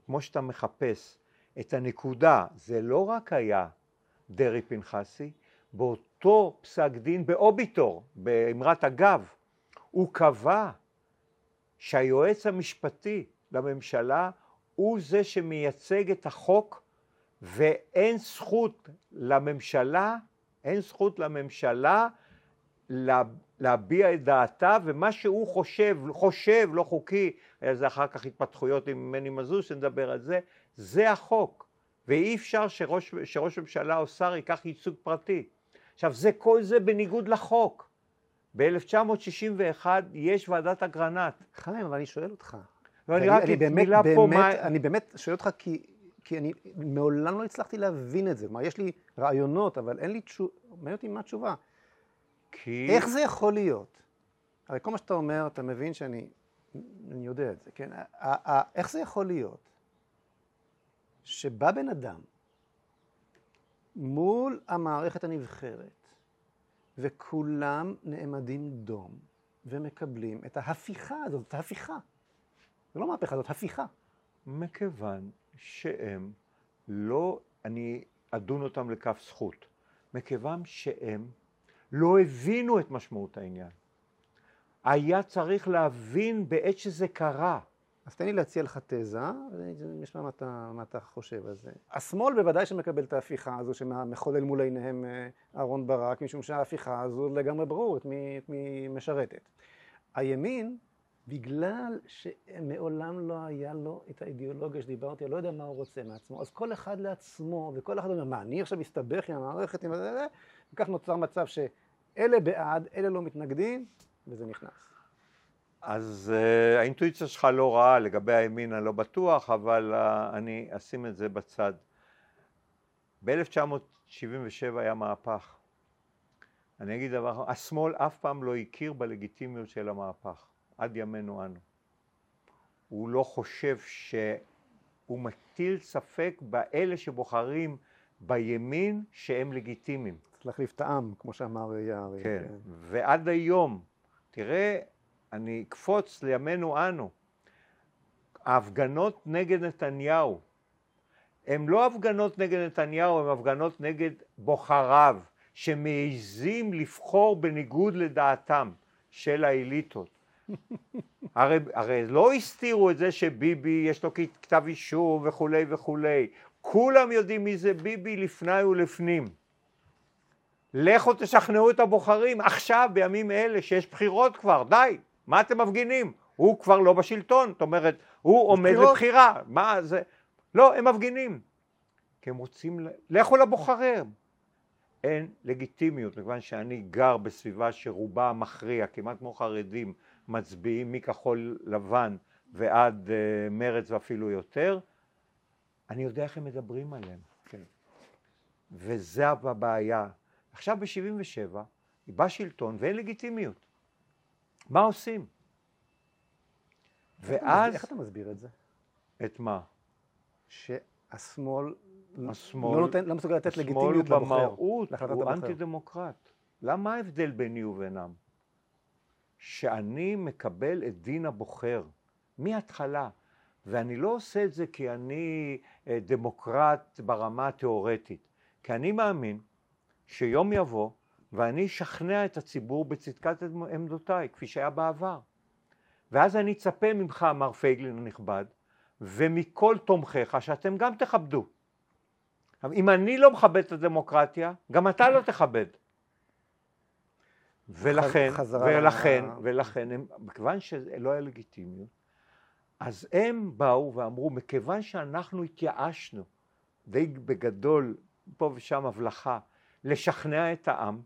כמו שאתה מחפש, את הנקודה, זה לא רק היה דרעי פנחסי, באותו פסק דין באוביטור, באמרת אגב, הוא קבע שהיועץ המשפטי לממשלה הוא זה שמייצג את החוק ואין זכות לממשלה, אין זכות לממשלה להביע את דעתה ומה שהוא חושב, חושב לא חוקי, היה זה אחר כך התפתחויות עם מני מזוז שנדבר על זה, זה החוק ואי אפשר שראש, שראש ממשלה או שר ייקח ייצוג פרטי. עכשיו זה כל זה בניגוד לחוק ב-1961 יש ועדת אגרנט.
חיים, אבל אני שואל אותך.
לא, אני רק מילה פה מה...
אני באמת שואל אותך כי, כי אני מעולם לא הצלחתי להבין את זה. כלומר, יש לי רעיונות, אבל אין לי תשובה, מעניין אותי מה התשובה. כי... איך זה יכול להיות? הרי כל מה שאתה אומר, אתה מבין שאני אני יודע את זה, כן? איך זה יכול להיות שבא בן אדם מול המערכת הנבחרת וכולם נעמדים דום ומקבלים את ההפיכה הזאת, את ההפיכה. זה לא מהפכה, זאת הפיכה.
מכיוון שהם לא, אני אדון אותם לכף זכות, מכיוון שהם לא הבינו את משמעות העניין. היה צריך להבין בעת שזה קרה.
אז תן לי להציע לך תזה, ונשמע מה אתה, מה אתה חושב על זה. השמאל בוודאי שמקבל את ההפיכה הזו שמחולל מול עיניהם אה, אהרן ברק, משום שההפיכה הזו לגמרי ברור את מי, את מי משרתת. הימין, בגלל שמעולם לא היה לו את האידיאולוגיה שדיברתי, לא יודע מה הוא רוצה מעצמו, אז כל אחד לעצמו, וכל אחד אומר, מה, אני עכשיו מסתבך עם המערכת, עם וכך נוצר מצב שאלה בעד, אלה לא מתנגדים, וזה נכנס.
אז uh, האינטואיציה שלך לא רעה לגבי הימין אני לא בטוח, אבל uh, אני אשים את זה בצד. ב-1977 היה מהפך. אני אגיד דבר, השמאל אף פעם לא הכיר בלגיטימיות של המהפך. עד ימינו אנו. הוא לא חושב שהוא מטיל ספק באלה שבוחרים בימין שהם לגיטימיים.
צריך להחליף את העם, כמו שאמר יער.
כן, כן, ועד היום, תראה, אני אקפוץ לימינו אנו, ההפגנות נגד נתניהו, הן לא הפגנות נגד נתניהו, הן הפגנות נגד בוחריו, שמעיזים לבחור בניגוד לדעתם של האליטות. הרי, הרי לא הסתירו את זה שביבי יש לו כתב אישום וכולי וכולי. כולם יודעים מי זה ביבי לפני ולפנים. לכו תשכנעו את הבוחרים עכשיו בימים אלה שיש בחירות כבר, די, מה אתם מפגינים? הוא כבר לא בשלטון, זאת אומרת, הוא עומד בחירות. לבחירה, מה זה? לא, הם מפגינים. כי הם רוצים, לכו לבוחרים. אין לגיטימיות, מכיוון שאני גר בסביבה שרובה המכריע, כמעט כמו חרדים, מצביעים מכחול לבן ועד uh, מרץ ואפילו יותר, אני יודע איך הם מדברים עליהם. כן. וזה הבעיה. עכשיו ב-77' בא שלטון ואין לגיטימיות. מה עושים?
ואז... איך אתה מסביר את זה?
את מה?
שהשמאל השמאל, לא, נותן, לא מסוגל לתת לגיטימיות לבוחר.
השמאל במהות הוא אנטי דמוקרט. למה ההבדל ביני ובינם? שאני מקבל את דין הבוחר מההתחלה, ואני לא עושה את זה כי אני אה, דמוקרט ברמה התיאורטית, כי אני מאמין שיום יבוא ואני אשכנע את הציבור בצדקת עמדותיי, כפי שהיה בעבר. ואז אני אצפה ממך, מר פייגלין הנכבד, ומכל תומכיך, שאתם גם תכבדו. אם אני לא מכבד את הדמוקרטיה, גם אתה לא תכבד. ולכן, ולכן, ולכן, הם, מכיוון שלא היה לגיטימיות, אז הם באו ואמרו, מכיוון שאנחנו התייאשנו, די בגדול, פה ושם הבלחה, לשכנע את העם,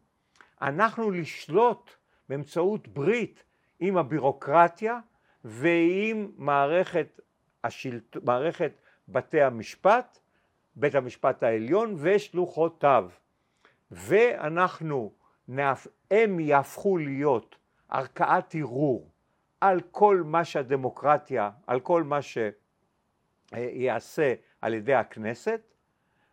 אנחנו לשלוט באמצעות ברית עם הבירוקרטיה ועם מערכת, השלט... מערכת בתי המשפט, בית המשפט העליון ושלוחותיו. ואנחנו, הם יהפכו להיות ערכאת ערעור על כל מה שהדמוקרטיה, על כל מה שיעשה על ידי הכנסת,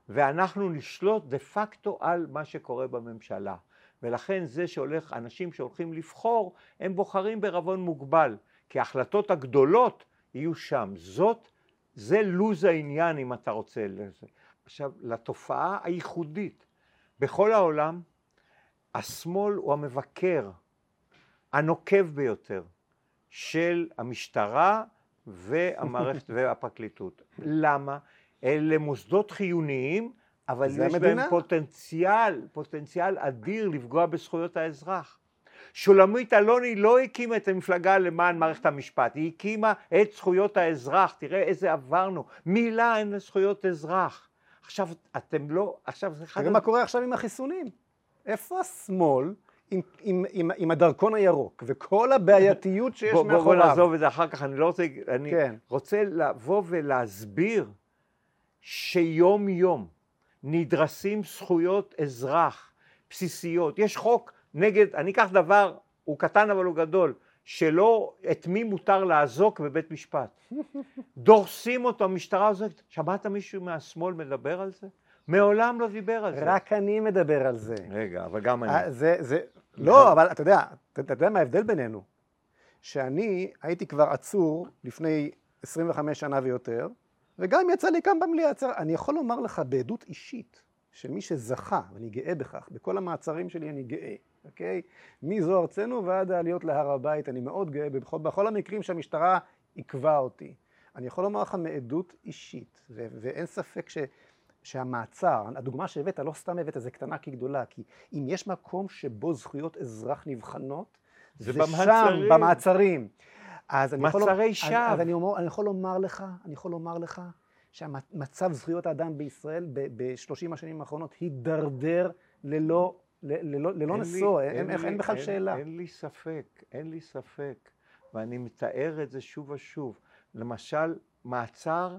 ואנחנו נשלוט דה פקטו על מה שקורה בממשלה. ולכן זה שהולך, אנשים שהולכים לבחור, הם בוחרים בערבון מוגבל, כי ההחלטות הגדולות יהיו שם. זאת, זה לוז העניין אם אתה רוצה לזה. עכשיו, לתופעה הייחודית. בכל העולם, השמאל הוא המבקר הנוקב ביותר של המשטרה והמערכת והפרקליטות. למה? אלה מוסדות חיוניים אבל יש המדינה. בהם פוטנציאל, פוטנציאל אדיר לפגוע בזכויות האזרח. שולמית אלוני לא הקימה את המפלגה למען מערכת המשפט, היא הקימה את זכויות האזרח, תראה איזה עברנו, מילה אין לזכויות אזרח. עכשיו אתם לא, עכשיו
זה אחד... תראה מה קורה עכשיו עם החיסונים. איפה השמאל עם, עם, עם, עם הדרכון הירוק וכל הבעייתיות שיש בוא, מאחוריו?
בוא, בוא נעזוב את זה אחר כך, אני לא רוצה, אני כן. רוצה לבוא ולהסביר שיום יום נדרסים זכויות אזרח בסיסיות. יש חוק נגד, אני אקח דבר, הוא קטן אבל הוא גדול, שלא את מי מותר לאזוק בבית משפט. דורסים אותו, המשטרה אוזקת. שמעת מישהו מהשמאל מדבר על זה? מעולם לא דיבר על זה.
רק אני מדבר על זה.
רגע, אבל גם אני. אה,
זה, זה, לא, אבל אתה יודע, אתה יודע מה ההבדל בינינו? שאני הייתי כבר עצור לפני 25 שנה ויותר, וגם יצא לי כאן במליאה, אני יכול לומר לך בעדות אישית, שמי שזכה, ואני גאה בכך, בכל המעצרים שלי אני גאה, אוקיי? מזו ארצנו ועד העליות להר הבית, אני מאוד גאה בכל, בכל המקרים שהמשטרה עיכבה אותי. אני יכול לומר לך מעדות אישית, ו- ואין ספק ש... שהמעצר, הדוגמה שהבאת, לא סתם הבאת, זה קטנה כגדולה, כי אם יש מקום שבו זכויות אזרח נבחנות, זה, זה שם, במעצרים.
אז אני מצרי שווא. אז,
אז אני, אומר, אני יכול לומר לך, אני יכול לומר לך, שהמצב זכויות האדם בישראל ב-30 השנים האחרונות הידרדר ללא, ללא, ללא נשוא, אין, אין, אין בכלל אין, שאלה.
אין לי ספק, אין לי ספק, ואני מתאר את זה שוב ושוב. למשל, מעצר,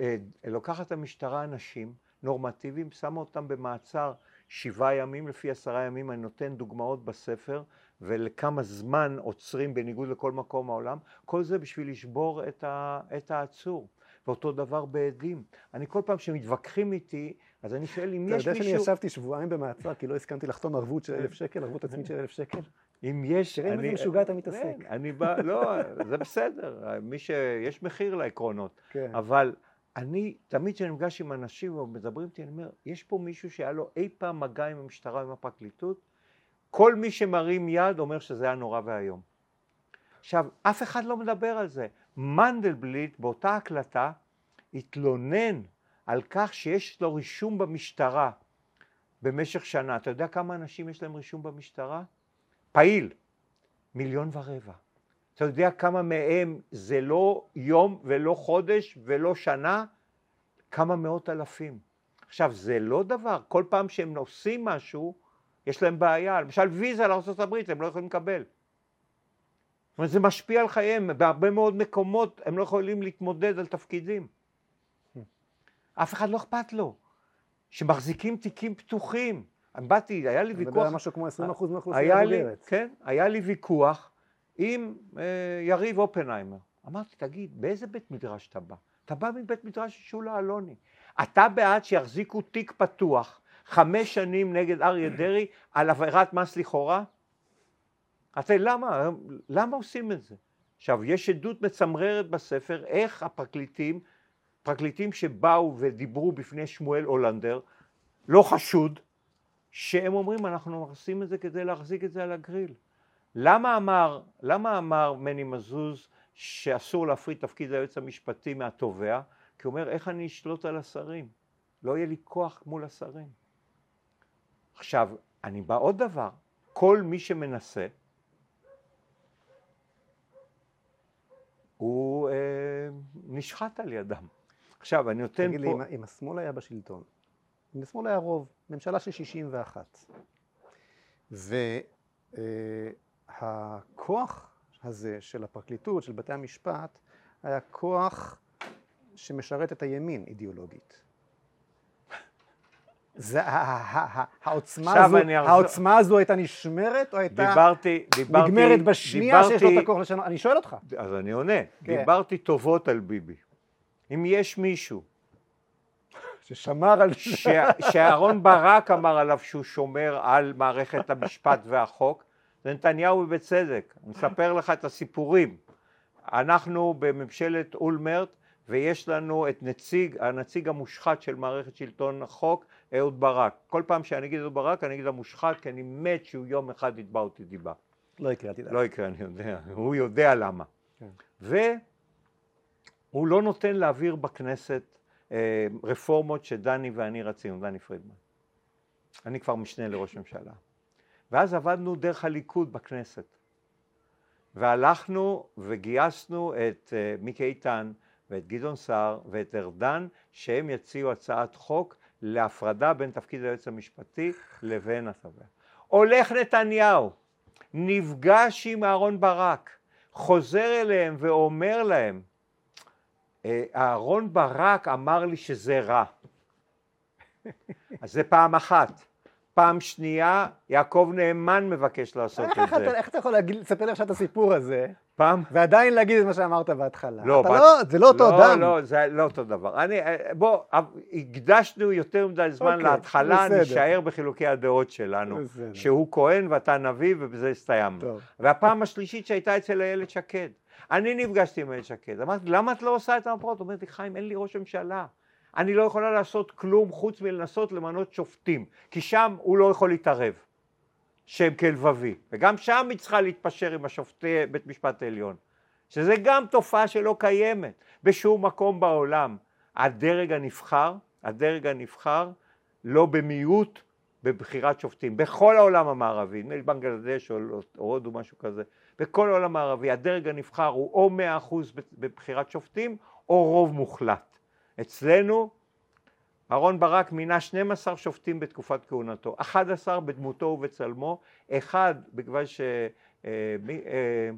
אה, לוקחת המשטרה אנשים נורמטיביים, שמה אותם במעצר שבעה ימים לפי עשרה ימים, אני נותן דוגמאות בספר, ולכמה זמן עוצרים בניגוד לכל מקום בעולם, כל זה בשביל לשבור את, ה, את העצור. ואותו דבר בעדים. אני כל פעם שמתווכחים איתי, אז אני שואל אם יש מישהו...
אתה יודע שאני ישבתי שבועיים במעצר כי לא הסכמתי לחתום ערבות של אלף שקל, ערבות עצמית של אלף שקל?
אם יש...
תראה עם איזה משוגע אתה מתעסק. כן,
אני בא, לא, זה בסדר, מי ש... יש מחיר לעקרונות. כן. אבל אני, תמיד כשאני נפגש עם אנשים ומדברים איתי, אני אומר, יש פה מישהו שהיה לו אי פעם מגע עם המשטרה, עם הפרקליטות, כל מי שמרים יד אומר שזה היה נורא ואיום. עכשיו, אף אחד לא מדבר על זה. מנדלבליט באותה הקלטה התלונן על כך שיש לו רישום במשטרה במשך שנה. אתה יודע כמה אנשים יש להם רישום במשטרה? פעיל, מיליון ורבע. אתה יודע כמה מהם זה לא יום ולא חודש ולא שנה? כמה מאות אלפים. עכשיו, זה לא דבר, כל פעם שהם עושים משהו, יש להם בעיה. למשל ויזה לארה"ב הם לא יכולים לקבל. זאת אומרת, זה משפיע על חייהם, בהרבה מאוד מקומות הם לא יכולים להתמודד על תפקידים. אף אחד לא אכפת לו. שמחזיקים תיקים פתוחים. באתי, היה לי ויכוח... אתה מדבר
על משהו כמו 20% מהאוכלוסייה הבוגרת.
כן, היה לי ויכוח עם אה, יריב אופנהיימר. אמרתי, תגיד, באיזה בית מדרש אתה בא? אתה בא מבית מדרש שולה אלוני. אתה בעד שיחזיקו תיק פתוח חמש שנים נגד אריה דרעי על עבירת מס לכאורה? אתה למה? למה עושים את זה? עכשיו, יש עדות מצמררת בספר איך הפרקליטים, פרקליטים שבאו ודיברו בפני שמואל הולנדר, לא חשוד, שהם אומרים אנחנו עושים את זה כדי להחזיק את זה על הגריל. למה אמר, למה אמר מני מזוז שאסור להפריד תפקיד היועץ המשפטי מהתובע? כי הוא אומר איך אני אשלוט על השרים? לא יהיה לי כוח מול השרים. עכשיו, אני בא עוד דבר, כל מי שמנסה הוא אה, נשחט על ידם. עכשיו, אני נותן
תגיד פה... תגיד לי, אם השמאל היה בשלטון, אם השמאל היה רוב, ממשלה של 61, והכוח הזה של הפרקליטות, של בתי המשפט, היה כוח שמשרת את הימין אידיאולוגית. זה, העוצמה, הזו, העוצמה הזו הייתה נשמרת או הייתה דיברתי, דיברתי, נגמרת בשנייה דיברתי, שיש לו את הכוח לשנות? אני שואל אותך.
אז אני עונה. כן. דיברתי טובות על ביבי. אם יש מישהו
ששמר על...
שאהרון ברק אמר עליו שהוא שומר על מערכת המשפט והחוק, זה נתניהו ובצדק. אני מספר לך את הסיפורים. אנחנו בממשלת אולמרט ויש לנו את נציג, הנציג המושחת של מערכת שלטון החוק, אהוד ברק. כל פעם שאני אגיד אהוד ברק אני אגיד המושחת כי אני מת שהוא יום אחד יתבע אותי דיבה.
לא יקרה, תדאג.
לא יקרה, אני יודע, הוא יודע למה. כן. והוא לא נותן להעביר בכנסת אה, רפורמות שדני ואני רצינו, דני פרידמן. אני כבר משנה לראש ממשלה. ואז עבדנו דרך הליכוד בכנסת. והלכנו וגייסנו את אה, מיקי איתן ואת גדעון סער ואת ארדן שהם יציעו הצעת חוק להפרדה בין תפקיד היועץ המשפטי לבין התובע. הולך נתניהו, נפגש עם אהרון ברק, חוזר אליהם ואומר להם, אה, אהרון ברק אמר לי שזה רע. אז זה פעם אחת. פעם שנייה, יעקב נאמן מבקש לעשות את זה.
איך אתה יכול לספר לי עכשיו את הסיפור הזה? פעם? ועדיין להגיד את מה שאמרת בהתחלה.
לא, בת...
לא זה לא אותו
לא,
אדם.
לא, זה לא אותו דבר. אני, אה, בוא, הקדשנו יותר מדי זמן אוקיי, להתחלה, בסדר. נשאר בחילוקי הדעות שלנו. בסדר. שהוא כהן ואתה נביא ובזה הסתיים. והפעם השלישית שהייתה אצל איילת שקד. אני נפגשתי עם איילת שקד, אמרתי, למה את לא עושה את המפות? אומרת לי, חיים, אין לי ראש ממשלה. אני לא יכולה לעשות כלום חוץ מלנסות למנות שופטים, כי שם הוא לא יכול להתערב. שהם כלבבי, וגם שם היא צריכה להתפשר עם השופטי בית משפט העליון, שזה גם תופעה שלא קיימת בשום מקום בעולם. הדרג הנבחר, הדרג הנבחר לא במיעוט בבחירת שופטים, בכל העולם המערבי, נדמה לי בנגלדש או הודו משהו כזה, בכל העולם הערבי הדרג הנבחר הוא או מאה אחוז בבחירת שופטים או רוב מוחלט. אצלנו אהרן ברק מינה 12 שופטים בתקופת כהונתו, 11 בדמותו ובצלמו, אחד בגלל ש... אה, אה,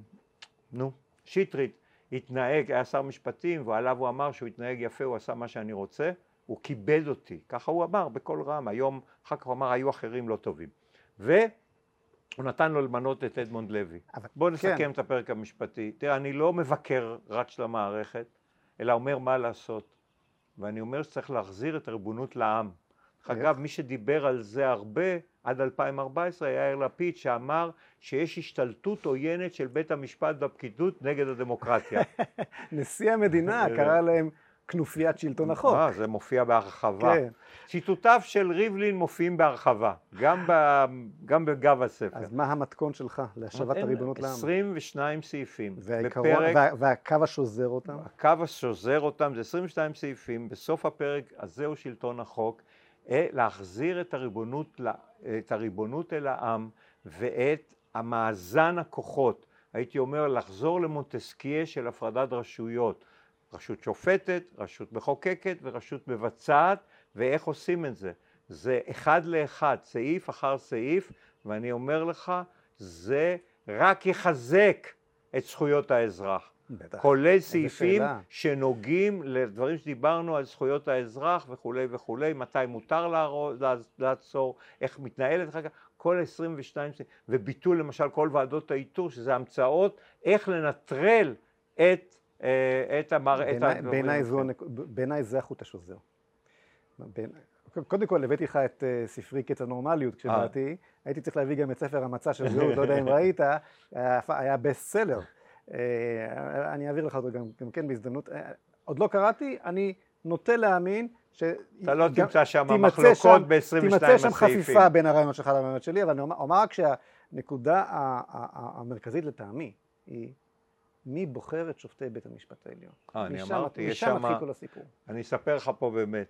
נו, שטרית התנהג, היה שר משפטים ועליו הוא אמר שהוא התנהג יפה, הוא עשה מה שאני רוצה, הוא כיבד אותי, ככה הוא אמר בקול רם, היום אחר כך הוא אמר היו אחרים לא טובים. ו... הוא נתן לו למנות את אדמונד לוי. בואו נסכם כן. את הפרק המשפטי. תראה, אני לא מבקר רק של המערכת, אלא אומר מה לעשות. ואני אומר שצריך להחזיר את הריבונות לעם. אגב, מי שדיבר על זה הרבה עד 2014 היה יאיר לפיד, שאמר שיש השתלטות עוינת של בית המשפט בפקידות נגד הדמוקרטיה.
נשיא המדינה קרא להם כנופיית שלטון החוק. אה,
זה מופיע בהרחבה. כן. ציטוטיו של ריבלין מופיעים בהרחבה, גם, ב, גם בגב הספר.
אז מה המתכון שלך להשבת הריבונות לעם?
22 סעיפים.
והעיקרון, בפרק, וה, והקו השוזר אותם?
הקו השוזר אותם זה 22 סעיפים, בסוף הפרק הזה הוא שלטון החוק, אה, להחזיר את הריבונות, את הריבונות אל העם ואת המאזן הכוחות, הייתי אומר לחזור למונטסקיה של הפרדת רשויות. רשות שופטת, רשות מחוקקת ורשות מבצעת, ואיך עושים את זה? זה אחד לאחד, סעיף אחר סעיף, ואני אומר לך, זה רק יחזק את זכויות האזרח. בטח. כולל סעיפים שנוגעים לדברים שדיברנו על זכויות האזרח וכולי וכולי, מתי מותר לעצור, איך מתנהלת אחר כך, כל ה-22, וביטול למשל כל ועדות האיתור, שזה המצאות, איך לנטרל את את המראה...
בעיניי זה החוט השוזר. קודם כל הבאתי לך את אה, ספרי קץ הנורמליות כשבאתי, אה. הייתי צריך להביא גם את ספר המצע של זהות, לא יודע אם ראית, היה בסט סלר. אני אעביר לך אותו גם כן בהזדמנות. עוד לא קראתי, אני נוטה להאמין ש...
אתה לא תמצא שם מחלוקות ב-22 הסעיפים.
תימצא שם חפיפה בין הרעיונות שלך לרעיונות שלי, אבל אני אומר רק שהנקודה המרכזית לטעמי היא מי בוחר את שופטי בית המשפט העליון.
אה, אני אמרתי, יש שם... משם מתחיל כל הסיפור. אני אספר לך פה באמת.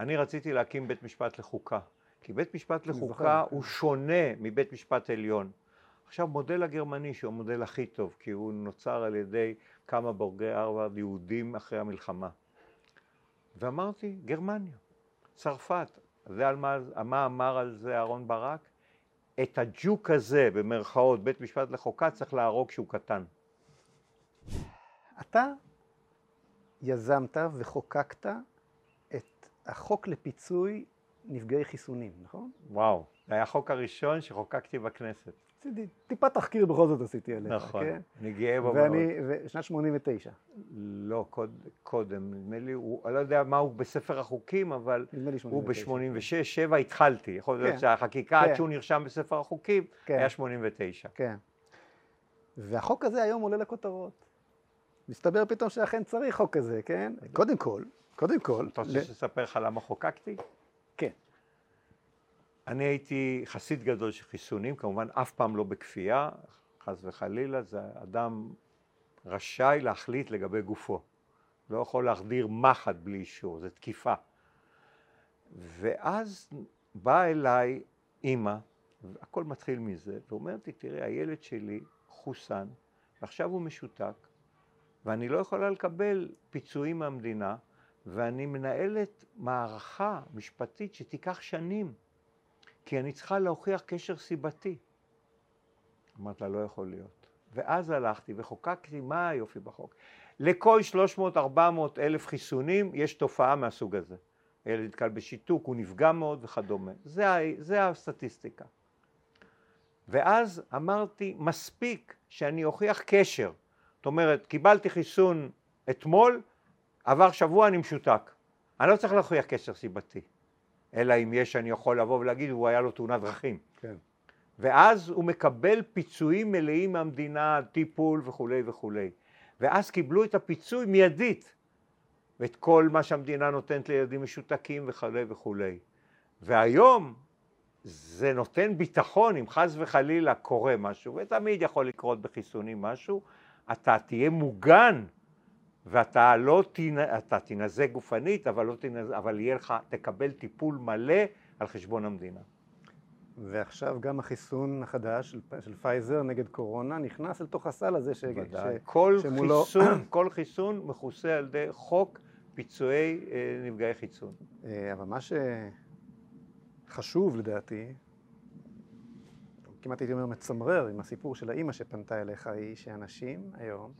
אני רציתי להקים בית משפט לחוקה. כי בית משפט לחוקה הוא שונה מבית משפט עליון. עכשיו, מודל הגרמני, שהוא המודל הכי טוב, כי הוא נוצר על ידי כמה בורגי הרווארד יהודים אחרי המלחמה. ואמרתי, גרמניה, צרפת. זה על מה, מה אמר על זה אהרן ברק? את הג'וק הזה, במרכאות, בית משפט לחוקה, צריך להרוג כשהוא קטן.
אתה יזמת וחוקקת את החוק לפיצוי נפגעי חיסונים, נכון?
וואו, זה היה החוק הראשון שחוקקתי בכנסת.
טיפה תחקיר בכל זאת עשיתי עליך,
נכון, כן? אני גאה בו
ואני, מאוד. שנת 89.
לא, קוד, קודם, נדמה לי, הוא, אני לא יודע מה הוא בספר החוקים, אבל הוא ב-86, 7 התחלתי. יכול להיות כן, שהחקיקה כן. עד שהוא נרשם בספר החוקים כן. היה 89.
כן. והחוק הזה היום עולה לכותרות. מסתבר פתאום שאכן צריך חוק כזה, כן? קודם כל, קודם כל...
אתה רוצה שנספר לך למה חוקקתי?
כן.
אני הייתי חסיד גדול של חיסונים, כמובן אף פעם לא בכפייה, חס וחלילה, זה אדם רשאי להחליט לגבי גופו. לא יכול להחדיר מחט בלי אישור, זה תקיפה. ואז באה אליי אימא, הכל מתחיל מזה, ואומרת לי, תראה, הילד שלי חוסן, ועכשיו הוא משותק, ואני לא יכולה לקבל פיצויים מהמדינה, ואני מנהלת מערכה משפטית שתיקח שנים, כי אני צריכה להוכיח קשר סיבתי. אמרת לה, לא יכול להיות. ואז הלכתי וחוקקתי, מה היופי בחוק? לכל 300-400 אלף חיסונים יש תופעה מהסוג הזה. הילד נתקל בשיתוק, הוא נפגע מאוד וכדומה. זה, זה הסטטיסטיקה. ואז אמרתי, מספיק שאני אוכיח קשר. זאת אומרת, קיבלתי חיסון אתמול, עבר שבוע אני משותק. אני לא צריך להוכיח קשר סיבתי, אלא אם יש, אני יכול לבוא ולהגיד, הוא היה לו תאונת דרכים. כן. ואז הוא מקבל פיצויים מלאים מהמדינה, טיפול וכולי וכולי. ואז קיבלו את הפיצוי מיידית, ואת כל מה שהמדינה נותנת לילדים משותקים וכולי וכולי. והיום זה נותן ביטחון אם חס וחלילה קורה משהו, ותמיד יכול לקרות בחיסונים משהו, אתה תהיה מוגן ואתה לא תנ... אתה תנזק גופנית, אבל, לא תנז... אבל יהיה לך, תקבל טיפול מלא על חשבון המדינה.
ועכשיו גם החיסון החדש של, של פייזר נגד קורונה נכנס לתוך הסל הזה ש...
ש... כל, שמולו... חיסון, כל חיסון מכוסה על ידי חוק פיצויי אה, נפגעי חיסון.
אה, אבל מה שחשוב לדעתי כמעט הייתי אומר מצמרר עם הסיפור של האימא שפנתה אליך היא שאנשים היום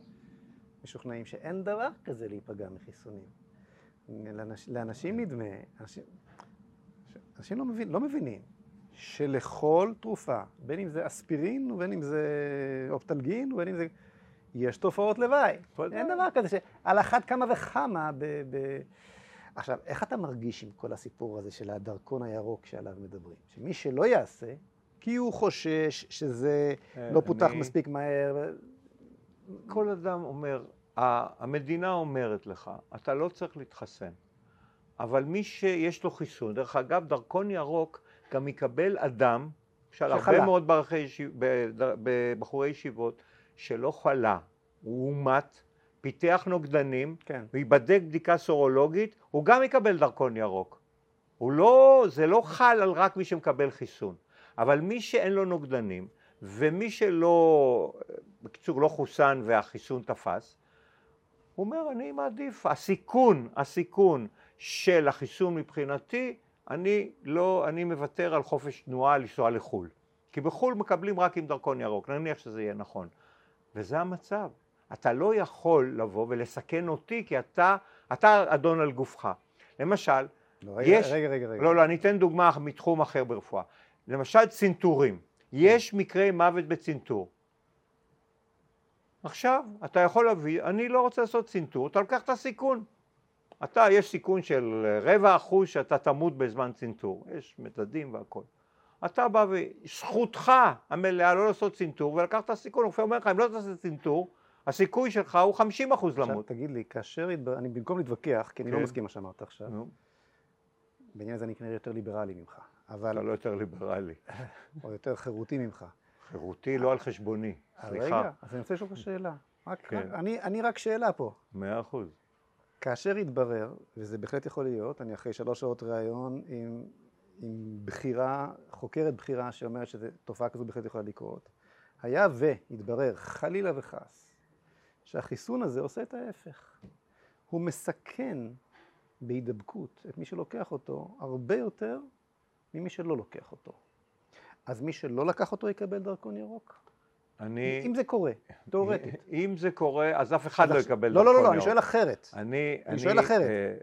משוכנעים שאין דבר כזה להיפגע מחיסונים. לאנש, לאנשים נדמה, אנשים, אנשים לא, מבין, לא מבינים שלכל תרופה, בין אם זה אספירין ובין אם זה אופטלגין ובין אם זה... יש תופעות לוואי. אין דבר כזה שעל אחת כמה וכמה ב... ב... עכשיו, איך אתה מרגיש עם כל הסיפור הזה של הדרכון הירוק שעליו מדברים? שמי שלא יעשה, כי הוא חושש שזה אה, לא פותח אני... מספיק מהר.
כל אדם אומר, המדינה אומרת לך, אתה לא צריך להתחסן, אבל מי שיש לו חיסון, דרך אגב, דרכון ירוק גם יקבל אדם, למשל הרבה מאוד בחורי ישיבות, שלא חלה, הוא אומת, פיתח נוגדנים, כן. וייבדק בדיקה סורולוגית, הוא גם יקבל דרכון ירוק. הוא לא, זה לא חל על רק מי שמקבל חיסון, אבל מי שאין לו נוגדנים, ומי שלא, בקיצור, לא חוסן והחיסון תפס, הוא אומר, אני מעדיף, הסיכון, הסיכון של החיסון מבחינתי, אני לא, אני מוותר על חופש תנועה לנסוע לחו"ל. כי בחו"ל מקבלים רק עם דרכון ירוק, נניח שזה יהיה נכון. וזה המצב. אתה לא יכול לבוא ולסכן אותי כי אתה, אתה אדון על גופך. למשל,
לא, רגע, יש... רגע, רגע, רגע.
לא, לא, אני אתן דוגמה מתחום אחר ברפואה. למשל צנתורים. יש מקרי מוות בצנתור. עכשיו, אתה יכול להביא, אני לא רוצה לעשות צנתור, אתה לוקח את הסיכון. אתה, יש סיכון של רבע אחוז שאתה תמות בזמן צנתור, יש מדדים והכל. אתה בא וזכותך המלאה לא לעשות צנתור ולקח את הסיכון, הרופא אומר לך אם לא תעשה צנתור הסיכוי שלך הוא 50 אחוז למות.
עכשיו תגיד לי, כאשר, אני במקום להתווכח, כי אני לא כן. מסכים מה שאמרת עכשיו, בעניין הזה אני כנראה יותר ליברלי ממך,
אבל... אתה לא יותר ליברלי.
או יותר חירותי ממך.
חירותי לא על חשבוני,
סליחה. רגע, אז אני רוצה לשאול אותך שאלה. כן. אני רק שאלה פה.
מאה אחוז.
כאשר התברר, וזה בהחלט יכול להיות, אני אחרי שלוש שעות ראיון עם עם בחירה, חוקרת בחירה שאומרת שתופעה כזו בהחלט יכולה לקרות. היה והתברר, חלילה וחס, שהחיסון הזה עושה את ההפך. הוא מסכן בהידבקות את מי שלוקח אותו הרבה יותר ממי שלא לוקח אותו. אז מי שלא לקח אותו יקבל דרכון ירוק?
אני...
אם זה קורה, תאורטית.
אם זה קורה, אז אף אחד לא יקבל
דרכון
ירוק.
לא, לא, לא, אני שואל אחרת.
אני...
אני שואל אחרת. אה,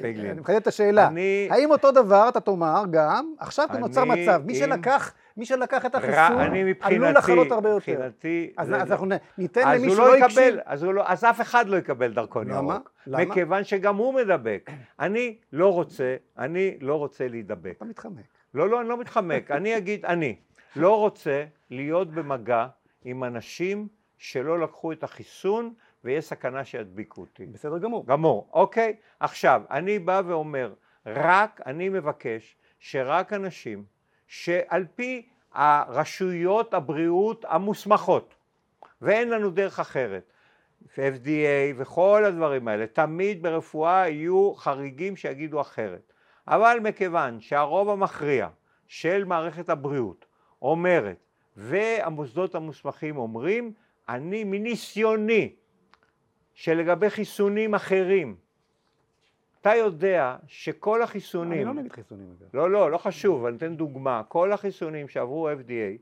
פייגלין. אני מחדד את השאלה. אני... האם אותו דבר אתה תאמר גם, עכשיו אני... נוצר מצב, מי שלקח, מי שלקח את החיסון, עלול לחלות הרבה יותר. מבחינתי... אז, אז אנחנו ניתן למי שלא
לא הקשיב. אז, לא, אז אף אחד לא יקבל דרכון למה? ירוק. למה? מכיוון שגם הוא מדבק. אני לא רוצה, אני לא רוצה להידבק.
אתה מתחמק.
לא, לא, אני לא מתחמק. אני אגיד, אני לא רוצה להיות במגע עם אנשים שלא לקחו את החיסון ויש סכנה שידביקו אותי.
בסדר גמור.
גמור, אוקיי? עכשיו, אני בא ואומר, רק, אני מבקש שרק אנשים שעל פי הרשויות הבריאות המוסמכות, ואין לנו דרך אחרת, FDA וכל הדברים האלה, תמיד ברפואה יהיו חריגים שיגידו אחרת. אבל מכיוון שהרוב המכריע של מערכת הבריאות אומרת, והמוסדות המוסמכים אומרים, אני מניסיוני שלגבי חיסונים אחרים, אתה יודע שכל החיסונים...
אני לא נגד חיסונים.
לא, לא, לא חשוב, אני אתן דוגמה. כל החיסונים שעברו FDA,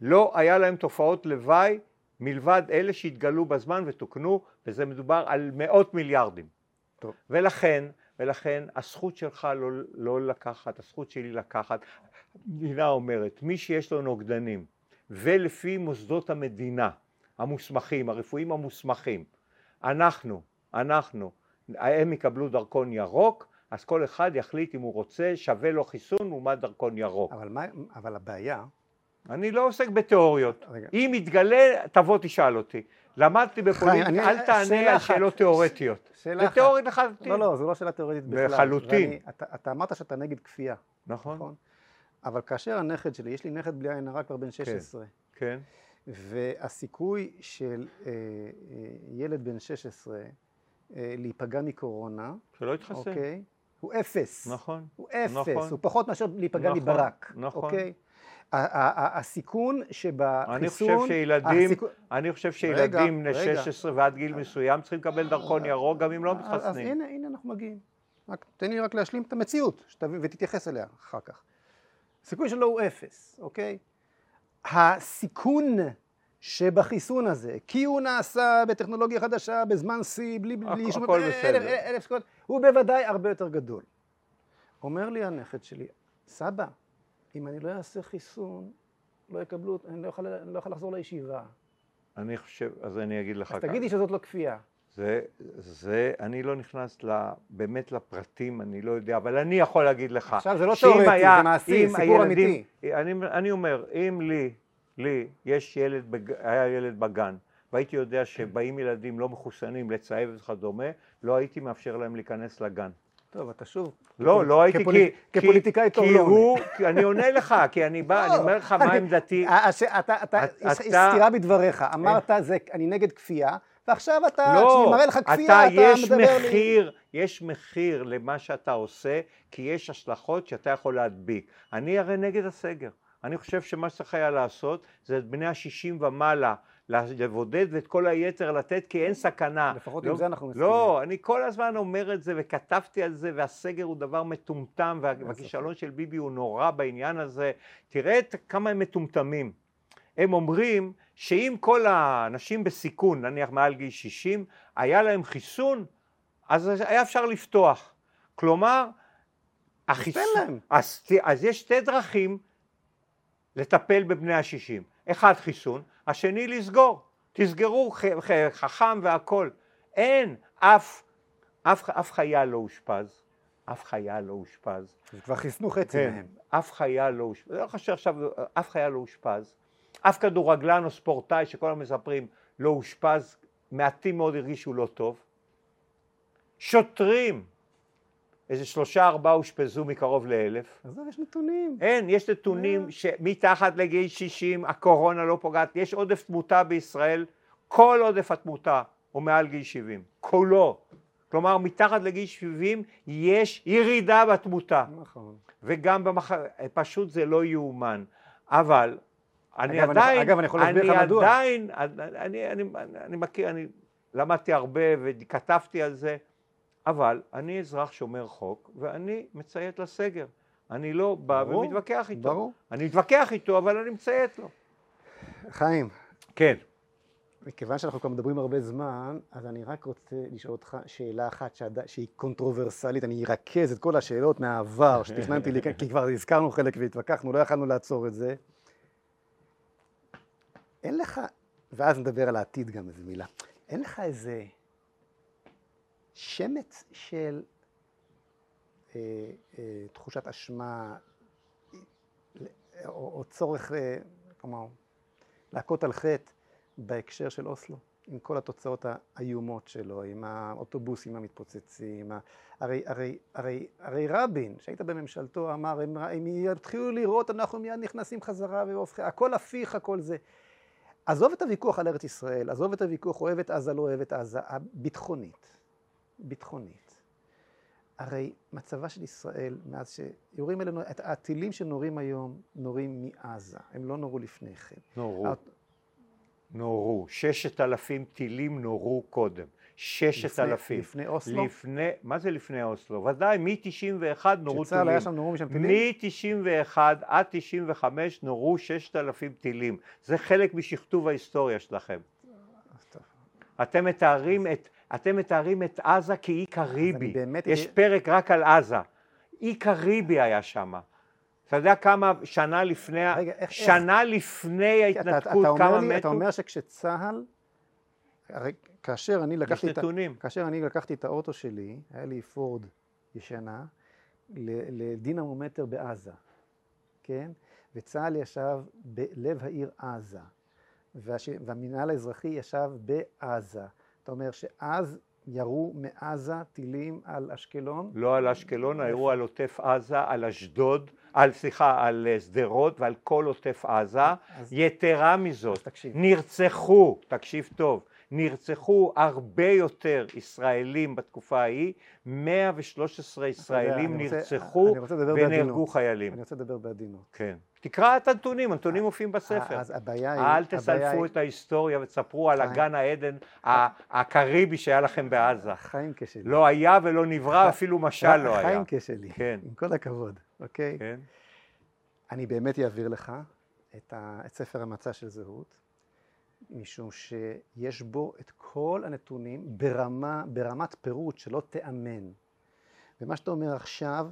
לא היה להם תופעות לוואי מלבד אלה שהתגלו בזמן ותוקנו, וזה מדובר על מאות מיליארדים. טוב. ולכן, ולכן הזכות שלך לא, לא לקחת, הזכות שלי לקחת, המדינה אומרת, מי שיש לו נוגדנים, ולפי מוסדות המדינה, המוסמכים, הרפואיים המוסמכים, אנחנו, אנחנו, הם יקבלו דרכון ירוק, אז כל אחד יחליט אם הוא רוצה, שווה לו חיסון לעומת דרכון ירוק.
אבל, מה, אבל הבעיה...
אני לא עוסק בתיאוריות. רגע. אם יתגלה, תבוא תשאל אותי. למדתי בפוליטיקה, אל תענה על שאלות תיאורטיות.
שאלה אחת. זה תיאורית לחלוטין. לא, לא, זו לא שאלה תיאורטית בכלל.
לחלוטין.
אתה, אתה אמרת שאתה נגד כפייה.
נכון. נכון.
אבל כאשר הנכד שלי, יש לי נכד בלי עין הרע כבר בן 16.
כן.
והסיכוי של אה, אה, ילד בן 16 אה, להיפגע מקורונה,
שלא יתחסן,
אוקיי, הוא אפס.
נכון.
הוא אפס, נכון. הוא פחות מאשר להיפגע נכון, מברק.
נכון.
אוקיי? הסיכון שבחיסון...
אני חושב שילדים, הסיכון... אני חושב שילדים בני 16 ועד גיל מסוים צריכים לקבל דרכון ירוק גם אם לא מתחסנים.
אז הנה, הנה אנחנו מגיעים. רק, תן לי רק להשלים את המציאות שתבין, ותתייחס אליה אחר כך. הסיכוי שלו הוא אפס, אוקיי? הסיכון שבחיסון הזה, כי הוא נעשה בטכנולוגיה חדשה, בזמן שיא, בלי, בלי
שום... הכל בסדר.
אלף סיכויות, הוא בוודאי הרבה יותר גדול. אומר לי הנכד שלי, סבא, אם אני לא אעשה חיסון, לא יקבלו, אני לא אני לא לחזור לישיבה.
אני חושב, אז אני אגיד לך
אז ככה. תגידי שזאת לא כפייה.
זה, זה, אני לא נכנס לה, באמת לפרטים, אני לא יודע, אבל אני יכול להגיד לך.
עכשיו זה לא תיאורטי, זה מעשי, סיפור הילדים, אמיתי.
אני, אני אומר, אם לי, לי, יש ילד, בג, היה ילד בגן, והייתי יודע שבאים ילדים לא מחוסנים לצהב וכדומה, לא הייתי מאפשר להם להיכנס לגן.
טוב, אתה שוב...
לא, לא הייתי,
כי... כפוליטיקאי טוב לא
עונה. כי אני עונה לך, כי אני בא, אני אומר לך מה עמדתי.
אתה, סתירה בדבריך, אמרת, אני נגד כפייה, ועכשיו אתה, לא, כשאני מראה לך כפייה, אתה,
אתה מדבר מחיר, לי... יש מחיר, יש למה שאתה עושה, כי יש השלכות שאתה יכול להדביק. אני הרי נגד הסגר. אני חושב שמה שצריך היה לעשות, זה את בני השישים ומעלה. לבודד ואת כל היתר לתת כי אין סכנה.
לפחות לא, עם זה אנחנו מסכימים.
לא, אני כל הזמן אומר את זה וכתבתי על זה והסגר הוא דבר מטומטם והכישלון של ביבי הוא נורא בעניין הזה. תראה את כמה הם מטומטמים. הם אומרים שאם כל האנשים בסיכון, נניח מעל גיל 60, היה להם חיסון, אז היה אפשר לפתוח. כלומר,
החיסון...
אז, אז יש שתי דרכים לטפל בבני ה-60. אחד חיסון, השני לסגור. תסגרו חכם והכל. אין, אף, אף, אף חייל לא אושפז. אף חייל לא אושפז.
כבר חיסנו חצי כן, מהם.
אף חייל לא אושפז. לא חושב עכשיו, אף חייל לא אושפז. אף כדורגלן או ספורטאי שכל הזמן מספרים לא אושפז, מעטים מאוד הרגישו לא טוב. שוטרים, איזה שלושה ארבעה אושפזו מקרוב לאלף.
אז יש נתונים.
אין, יש נתונים שמתחת לגיל 60 הקורונה לא פוגעת, יש עודף תמותה בישראל, כל עודף התמותה הוא מעל גיל 70, כולו. כלומר מתחת לגיל 70 יש ירידה בתמותה.
נכון.
וגם במחר, פשוט זה לא יאומן. אבל אני
אגב,
עדיין,
אגב, אני יכול להסביר לך מדוע.
עדיין, אני, אני, אני, אני מכיר, אני למדתי הרבה וכתבתי על זה. אבל אני אזרח שומר חוק ואני מציית לסגר. אני לא בא ברור, ומתווכח איתו.
ברור.
אני מתווכח איתו, אבל אני מציית לו.
חיים.
כן.
מכיוון שאנחנו כבר מדברים הרבה זמן, אז אני רק רוצה לשאול אותך שאלה אחת שעד... שהיא קונטרוברסלית, אני ארכז את כל השאלות מהעבר שתכננתי לי, כי כבר הזכרנו חלק והתווכחנו, לא יכלנו לעצור את זה. אין לך, ואז נדבר על העתיד גם איזה מילה, אין לך איזה שמץ של אה, אה, תחושת אשמה או, או צורך, אה, כלומר, להכות על חטא בהקשר של אוסלו, עם כל התוצאות האיומות שלו, עם האוטובוסים המתפוצצים, הרי, הרי, הרי, הרי רבין, שהיית בממשלתו, אמר, הם, הם יתחילו לראות, אנחנו מיד נכנסים חזרה והופכים, הכל הפיך, הכל זה. עזוב את הוויכוח על ארץ ישראל, עזוב את הוויכוח אוהב את עזה, לא אוהב את עזה, הביטחונית. ביטחונית. הרי מצבה של ישראל, מאז שיורים אלינו, את הטילים שנורים היום, נורים מעזה, הם לא נורו לפני כן.
נורו. נורו. ששת אלפים טילים נורו קודם. ששת אלפים.
לפני אוסלו?
לפני, מה זה לפני אוסלו? ודאי, מ-91 נורו טילים.
שצה"ל היה שם נורו משם טילים?
מ-91 עד 95 נורו ששת אלפים טילים. זה חלק משכתוב ההיסטוריה שלכם. אתם מתארים את אתם מתארים את עזה כאי קריבי, יש פרק רק על עזה, אי קריבי היה שם. אתה יודע כמה שנה לפני, רגע, איך, שנה איך? לפני ההתנתקות, כמה לי, מתו?
אתה אומר שכשצה"ל, הרי כאשר אני לקחתי, את, כאשר אני לקחתי את האוטו שלי, היה לי פורד ישנה, לדינמומטר בעזה, כן? וצה"ל ישב בלב העיר עזה, והמינהל האזרחי ישב בעזה. אתה אומר שאז ירו מעזה טילים על אשקלון?
לא על אשקלון, הירו על עוטף עזה, על אשדוד, על סליחה, על אה, שדרות ועל כל עוטף עזה. אז, יתרה מזאת, תקשיב. נרצחו, תקשיב טוב, נרצחו הרבה יותר ישראלים בתקופה ההיא, 113 ישראלים נרצחו ונהרגו חיילים.
אני רוצה לדבר בעדינות.
כן. תקרא את הנתונים, הנתונים מופיעים בספר.
אז הבעיה היא...
אל תסלפו את ההיסטוריה ותספרו על הגן העדן הקריבי שהיה לכם בעזה.
חיים כשלי.
לא היה ולא נברא, אפילו משל לא היה.
חיים כשלי, כן. עם כל הכבוד, אוקיי? כן. אני באמת אעביר לך את ספר המצע של זהות. משום שיש בו את כל הנתונים ברמה, ברמת פירוט שלא תיאמן. ומה שאתה אומר עכשיו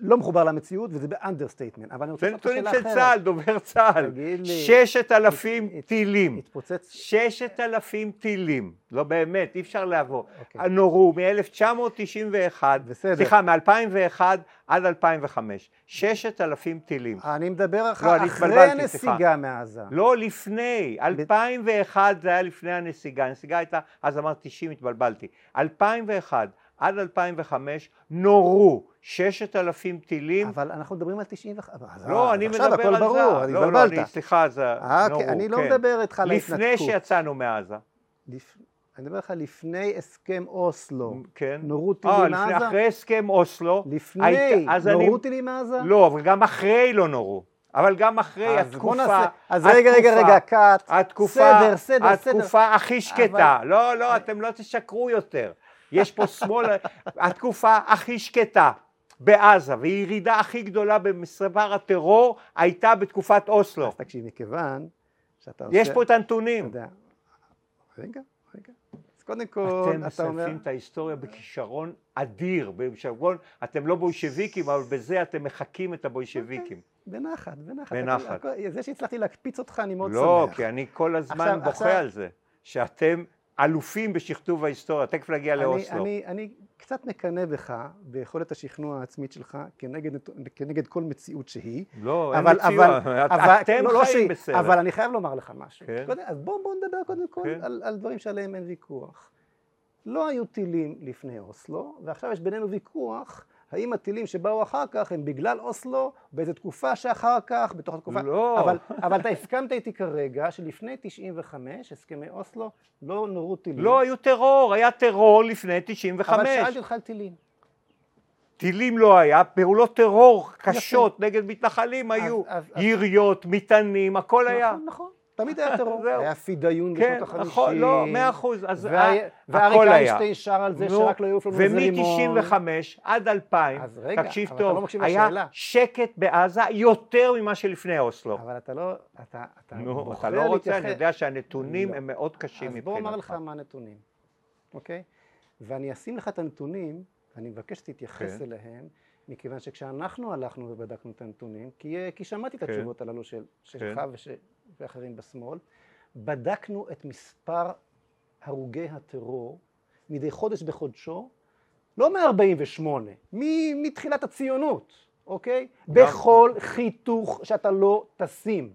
לא מחובר למציאות, וזה ב understatement, אבל אני רוצה
לשאול שאלה אחרת. זה נתונים של צה"ל, דובר צה"ל. ששת אלפים טילים. התפוצץ... ששת אלפים טילים. לא באמת, אי אפשר לעבור. אוקיי. נורו מ-1991, סליחה, מ-2001 עד 2005. ששת אלפים טילים.
אני מדבר לא, אחרי הנסיגה מעזה.
לא, לפני. 2001 זה היה לפני הנסיגה. הנסיגה הייתה, אז אמרתי 90, התבלבלתי. 2001 עד 2005 נורו ששת אלפים טילים.
אבל אנחנו מדברים על 95.
לא, אני מדבר על זה. עכשיו הכל ברור, אני לא, לא, אני, סליחה, זה
אה, נורו. אני לא כן. מדבר איתך על
ההתנתקות. לפני שיצאנו מעזה.
אני מדבר לך לפני הסכם אוסלו. כן. נורו טילים
אה, מעזה? אחרי הסכם אוסלו.
לפני, נורו טילים מעזה?
לא, אבל גם אחרי לא נורו. אבל גם אחרי התקופה,
אז רגע, רגע, רגע, קאט,
סדר, סדר, סדר. התקופה הכי שקטה, לא, לא, אתם לא תשקרו יותר. יש פה שמאל, התקופה הכי שקטה בעזה וירידה הכי גדולה במסבר הטרור הייתה בתקופת אוסלו.
אז תקשיב, מכיוון שאתה
עושה... יש פה את הנתונים.
רגע, רגע. אז קודם כל, אתה אומר...
אתם מסלפים את ההיסטוריה בכישרון אדיר, בכישרון, אתם לא בולשביקים, אבל בזה אתם מחקים את הבולשביקים.
בנחת, בנחת.
בנחת.
זה שהצלחתי להקפיץ אותך, אני מאוד
לא, שמח. לא, כי אני כל הזמן בוכה על זה, שאתם אלופים בשכתוב ההיסטוריה, תכף נגיע לאוסלו.
אני, אני קצת מקנא בך ביכולת השכנוע העצמית שלך כנגד, כנגד כל מציאות שהיא.
לא, אבל, אין מציאות, אבל, אבל, אתם לא, לא חיים לא בסרט.
אבל אני חייב לומר לך משהו. כן? קודם, אז בואו בוא נדבר קודם כל כן? על, על דברים שעליהם אין ויכוח. לא היו טילים לפני אוסלו, ועכשיו יש בינינו ויכוח האם הטילים שבאו אחר כך הם בגלל אוסלו, באיזה תקופה שאחר כך, בתוך התקופה...
לא.
אבל, אבל אתה הסכמת איתי כרגע שלפני 95, הסכמי אוסלו, לא נורו טילים.
לא היו טרור, היה טרור לפני 95.
אבל שאלתי אותך על טילים.
טילים לא היה, פעולות טרור קשות יפה. נגד מתנחלים אז, היו, אז, יריות, מטענים, הכל
נכון,
היה.
נכון, נכון. תמיד היה טרור, היה פידיון
כן,
בשנות החמישים. נכון,
לא, מאה אחוז, אז
ואריק איינשטיין שר על זה שרק לא יעוף לנו איזה רימון.
ומ-95 עד 2000, תקשיב טוב, לא היה שקט בעזה יותר ממה שלפני אוסלו.
אבל אתה לא, אתה,
אתה נו, אתה לא רוצה, אני יודע שהנתונים לא. הם מאוד קשים מבחינתך.
אז בוא אומר לך מה הנתונים, אוקיי? ואני אשים לך את הנתונים, ואני מבקש שתתייחס כן. אליהם. מכיוון שכשאנחנו הלכנו ובדקנו את הנתונים, כי, כי שמעתי את כן. התשובות הללו של, שלך כן. וש, ואחרים בשמאל, בדקנו את מספר הרוגי הטרור מדי חודש בחודשו, לא מ-48, מתחילת הציונות, אוקיי? בכל חיתוך שאתה לא תשים.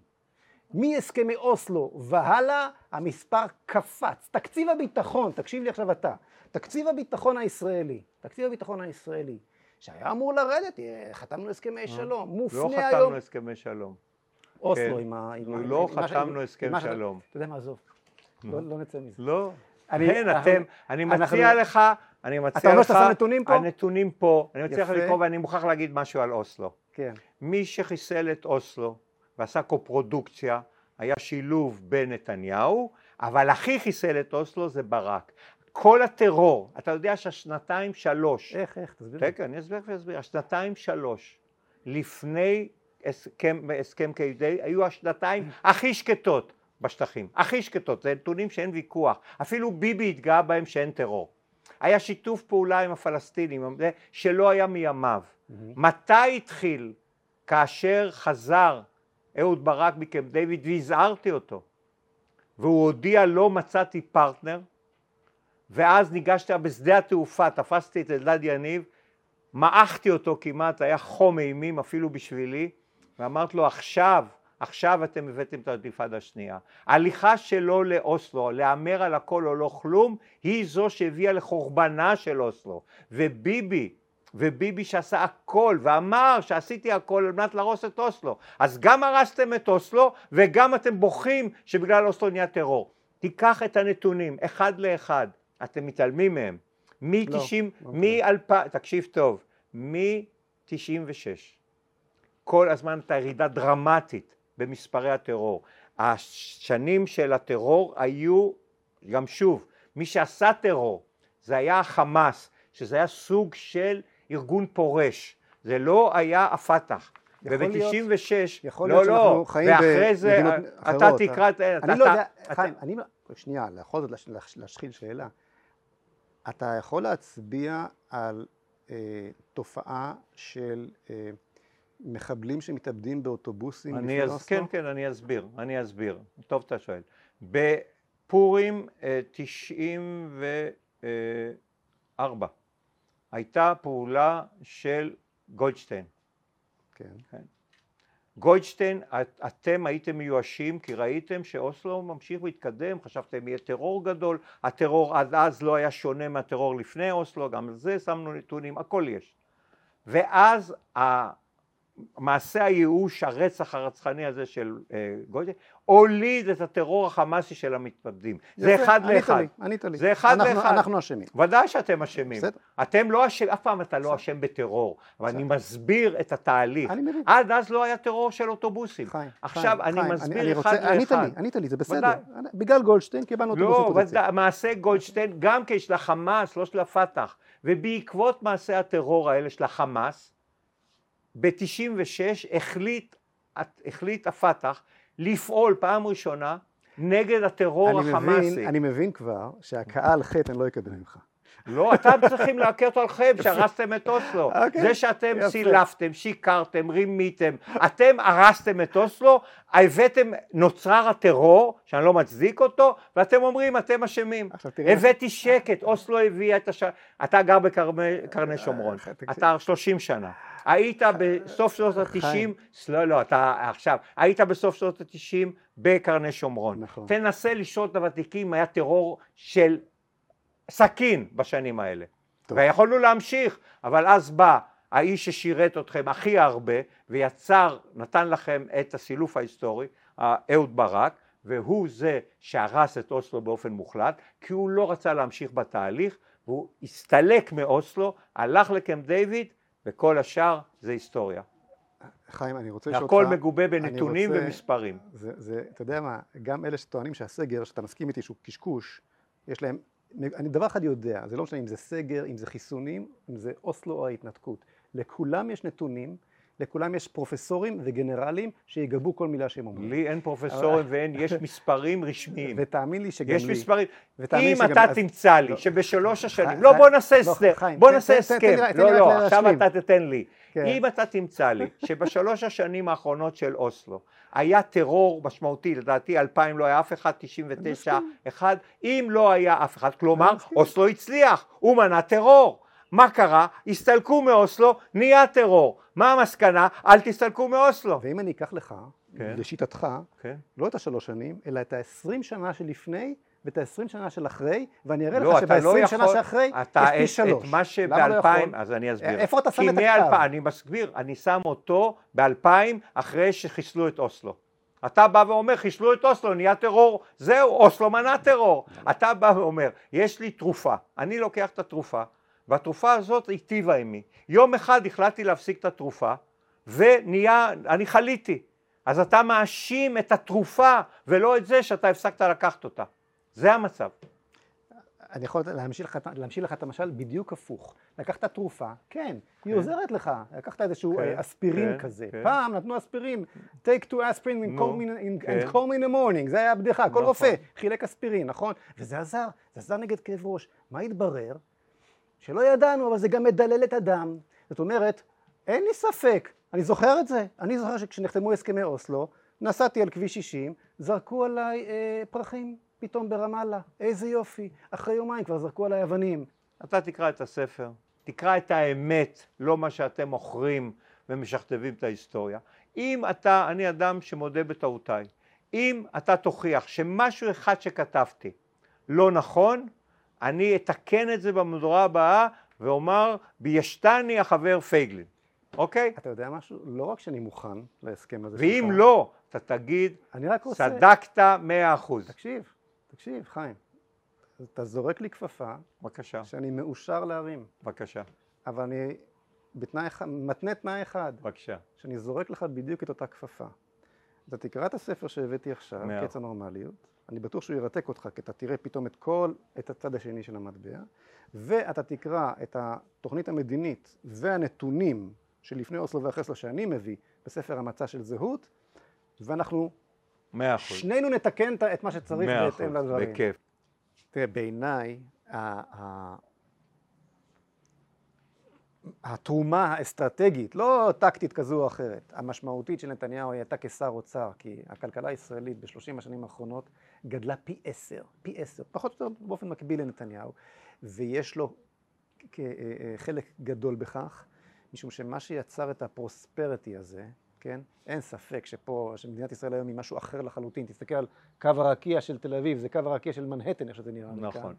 מהסכמי אוסלו והלאה המספר קפץ. תקציב הביטחון, תקשיב לי עכשיו אתה, תקציב הביטחון הישראלי, תקציב הביטחון הישראלי, שהיה אמור לרדת, חתמנו הסכמי אה, שלום, מופנה
היום... לא חתמנו הסכמי שלום.
אוסלו כן. עם
ה... לא חתמנו הסכם שלום.
אתה יודע מה, עזוב, לא, לא נצא מזה.
לא. כן, אתם, אני מציע לך, אני מציע לך,
אתה אומר שאתה שם נתונים פה?
הנתונים פה, אני מציע לך לקרוא ואני מוכרח להגיד משהו על אוסלו.
כן.
מי שחיסל את אוסלו ועשה קופרודוקציה, היה שילוב בין נתניהו, אבל הכי חיסל את אוסלו זה ברק. כל הטרור, אתה יודע שהשנתיים שלוש,
איך, איך, תסביר
לי. כן, אני אסביר ואסביר, השנתיים שלוש, לפני הסכם, הסכם קיי היו השנתיים הכי שקטות בשטחים, הכי שקטות, זה נתונים שאין ויכוח, אפילו ביבי התגאה בהם שאין טרור. היה שיתוף פעולה עם הפלסטינים, שלא היה מימיו. מתי התחיל? כאשר חזר אהוד ברק מקמפ דיוויד והזהרתי אותו, והוא הודיע לא מצאתי פרטנר, ואז ניגשתי בשדה התעופה, תפסתי את אלדד יניב, מעכתי אותו כמעט, היה חום אימים אפילו בשבילי, ואמרת לו עכשיו, עכשיו אתם הבאתם את האינתיפאדה השנייה. ההליכה שלו לאוסלו, להמר על הכל או לא כלום, היא זו שהביאה לחורבנה של אוסלו. וביבי, וביבי שעשה הכל ואמר שעשיתי הכל על מנת להרוס את אוסלו. אז גם הרסתם את אוסלו וגם אתם בוכים שבגלל אוסלו נהיה טרור. תיקח את הנתונים אחד לאחד, אתם מתעלמים מהם. מ-90, לא, מ-2000, תקשיב טוב, מ-96 כל הזמן הייתה ירידה דרמטית במספרי הטרור. השנים של הטרור היו, גם שוב, מי שעשה טרור זה היה החמאס, שזה היה סוג של ארגון פורש, זה לא היה הפת"ח. וב-96,
לא, לא,
ואחרי זה אתה תקרא את...
אני לא יודע, חיים, אני, שנייה, בכל זאת להשחיל שאלה. אתה יכול להצביע על אה, תופעה של אה, מחבלים שמתאבדים באוטובוסים
לפני אז, אוסלו? כן, כן, אני אסביר, אני אסביר. טוב אתה שואל. בפורים 94 הייתה פעולה של גולדשטיין.
כן. כן.
גולדשטיין, אתם הייתם מיואשים כי ראיתם שאוסלו ממשיך להתקדם, חשבתם יהיה טרור גדול, הטרור עד אז לא היה שונה מהטרור לפני אוסלו, גם על זה שמנו נתונים, הכל יש. ואז מעשה הייאוש, הרצח הרצחני הזה של אה, גולדשטיין, הוליד את הטרור החמאסי של המתפקדים. זה אחד לאחד.
לי, ענית לי.
זה אחד
אנחנו,
לאחד.
אנחנו אשמים.
ודאי שאתם אשמים. בסדר. אתם לא אשמים, אף פעם אתה לא אשם בטרור, אבל אני מסביר את התהליך.
אני מבין.
עד אז לא היה טרור של אוטובוסים.
חיים,
עכשיו
חיים,
אני מסביר אני, אחד לאחד.
ענית לי, ענית לי, זה בסדר. בגלל גולדשטיין קיבלנו
לא, אוטובוסים. לא, מעשה גולדשטיין גם כן של החמאס, לא של הפת"ח. ובעקבות מעשי הטרור האלה של החמאס, ב-96 החליט, החליט הפת"ח לפעול פעם ראשונה נגד הטרור
אני
החמאסי.
מבין, אני מבין כבר שהקהל חטא אני לא אקבל ממך.
לא, אתם צריכים להכיר אותו עליכם שהרסתם את אוסלו. Okay, אוקיי, זה שאתם יפה. סילפתם, שיקרתם, רימיתם, אתם הרסתם את אוסלו, הבאתם, נוצר הטרור, שאני לא מצדיק אותו, ואתם אומרים, אתם אשמים. הבאתי שקט, אוסלו הביאה את הש... אתה גר בקרני שומרון, אתה 30 שנה. היית בסוף שנות התשעים, לא, לא, אתה עכשיו, היית בסוף שנות התשעים בקרני שומרון.
נכון.
תנסה לשאול את הוותיקים, היה טרור של סכין בשנים האלה. טוב. ויכולנו להמשיך, אבל אז בא האיש ששירת אתכם הכי הרבה ויצר, נתן לכם את הסילוף ההיסטורי, אהוד ברק, והוא זה שהרס את אוסלו באופן מוחלט, כי הוא לא רצה להמשיך בתהליך, והוא הסתלק מאוסלו, הלך לקמפ דיוויד, וכל השאר זה היסטוריה.
חיים, אני רוצה לשאול אותך...
הכל מגובה בנתונים
רוצה,
ומספרים.
זה, זה, אתה יודע מה, גם אלה שטוענים שהסגר, שאתה מסכים איתי שהוא קשקוש, יש להם אני דבר אחד יודע, זה לא משנה אם זה סגר, אם זה חיסונים, אם זה אוסלו או ההתנתקות. לכולם יש נתונים, לכולם יש פרופסורים וגנרלים שיגבו כל מילה שהם אומרים.
לי אין פרופסורים ואין, יש מספרים רשמיים.
ותאמין לי שגם לי.
יש מספרים. אם אתה תמצא לי שבשלוש השנים, לא בוא נעשה לא, הסדר, בוא נעשה הסכם. לא, לא, עכשיו אתה תתן לי. כן. אם אתה תמצא לי שבשלוש השנים האחרונות של אוסלו היה טרור משמעותי, לדעתי 2000 לא היה אף אחד, 99 אחד, אם לא היה אף אחד, כלומר אוסלו הצליח, הוא מנע טרור. מה קרה? הסתלקו מאוסלו, נהיה טרור. מה המסקנה? אל תסתלקו מאוסלו.
ואם אני אקח לך, כן. לשיטתך, כן. לא את השלוש שנים, אלא את העשרים שנה שלפני ואת ה-20 שנה של אחרי, ואני אראה
לא,
לך שב-20 לא שנה שאחרי יש פי שלוש.
את מה שב-2000, לא אז אני אסביר.
איפה אתה שם את הקו?
אני מסביר, אני שם אותו ב-2000 אחרי שחיסלו את אוסלו. אתה בא ואומר, חיסלו את אוסלו, נהיה טרור, זהו, אוסלו מנע טרור. אתה בא ואומר, יש לי תרופה, אני לוקח את התרופה, והתרופה הזאת היטיבה עימי. יום אחד החלטתי להפסיק את התרופה, ונהיה, אני חליתי. אז אתה מאשים את התרופה, ולא את זה שאתה הפסקת לקחת אותה. זה המצב.
אני יכול להמשיך לך, את המשל בדיוק הפוך. לקחת תרופה, כן, היא כן. עוזרת לך. לקחת איזשהו כן, אספירין כן, כזה. כן. פעם נתנו אספירין, take two aspirin and call me in, and call me in the morning, זה היה הבדיחה, כל נכון. רופא חילק אספירין, נכון? וזה עזר, זה עזר נגד כאב ראש. מה התברר? שלא ידענו, אבל זה גם מדלל את הדם. זאת אומרת, אין לי ספק, אני זוכר את זה. אני זוכר שכשנחתמו הסכמי אוסלו, נסעתי על כביש 60, זרקו עליי אה, פרחים. פתאום ברמאללה, איזה יופי, אחרי יומיים כבר זרקו עליי אבנים.
אתה תקרא את הספר, תקרא את האמת, לא מה שאתם מוכרים ומשכתבים את ההיסטוריה. אם אתה, אני אדם שמודה בטעותיי, אם אתה תוכיח שמשהו אחד שכתבתי לא נכון, אני אתקן את זה במדורה הבאה ואומר, בישתני החבר פייגלין, אוקיי?
אתה יודע משהו? לא רק שאני מוכן להסכם הזה
ואם. לא, אתה תגיד, צדקת מאה אחוז.
תקשיב, תקשיב, חיים, אתה זורק לי כפפה,
בבקשה,
שאני מאושר להרים.
בבקשה.
אבל אני בתנאי אחד, מתנה תנאי אחד.
בבקשה.
שאני זורק לך בדיוק את אותה כפפה. אתה תקרא את הספר שהבאתי עכשיו, מאה. קץ הנורמליות, אני בטוח שהוא ירתק אותך, כי אתה תראה פתאום את כל, את הצד השני של המטבע, ואתה תקרא את התוכנית המדינית והנתונים שלפני אוסלו ואחרי אוסלו שאני מביא בספר המצע של זהות, ואנחנו
מאה אחוז.
שנינו נתקן את מה שצריך בהתאם לדברים.
בכיף.
תראה, בעיניי, התרומה האסטרטגית, לא טקטית כזו או אחרת, המשמעותית של נתניהו הייתה כשר אוצר, כי הכלכלה הישראלית בשלושים השנים האחרונות גדלה פי עשר, פי עשר, פחות או יותר באופן מקביל לנתניהו, ויש לו אה, אה, חלק גדול בכך, משום שמה שיצר את הפרוספריטי הזה, כן, אין ספק שפה, שמדינת ישראל היום היא משהו אחר לחלוטין, תסתכל על קו הרקיע של תל אביב, זה קו הרקיע של מנהטן, איך שזה נראה
נכון.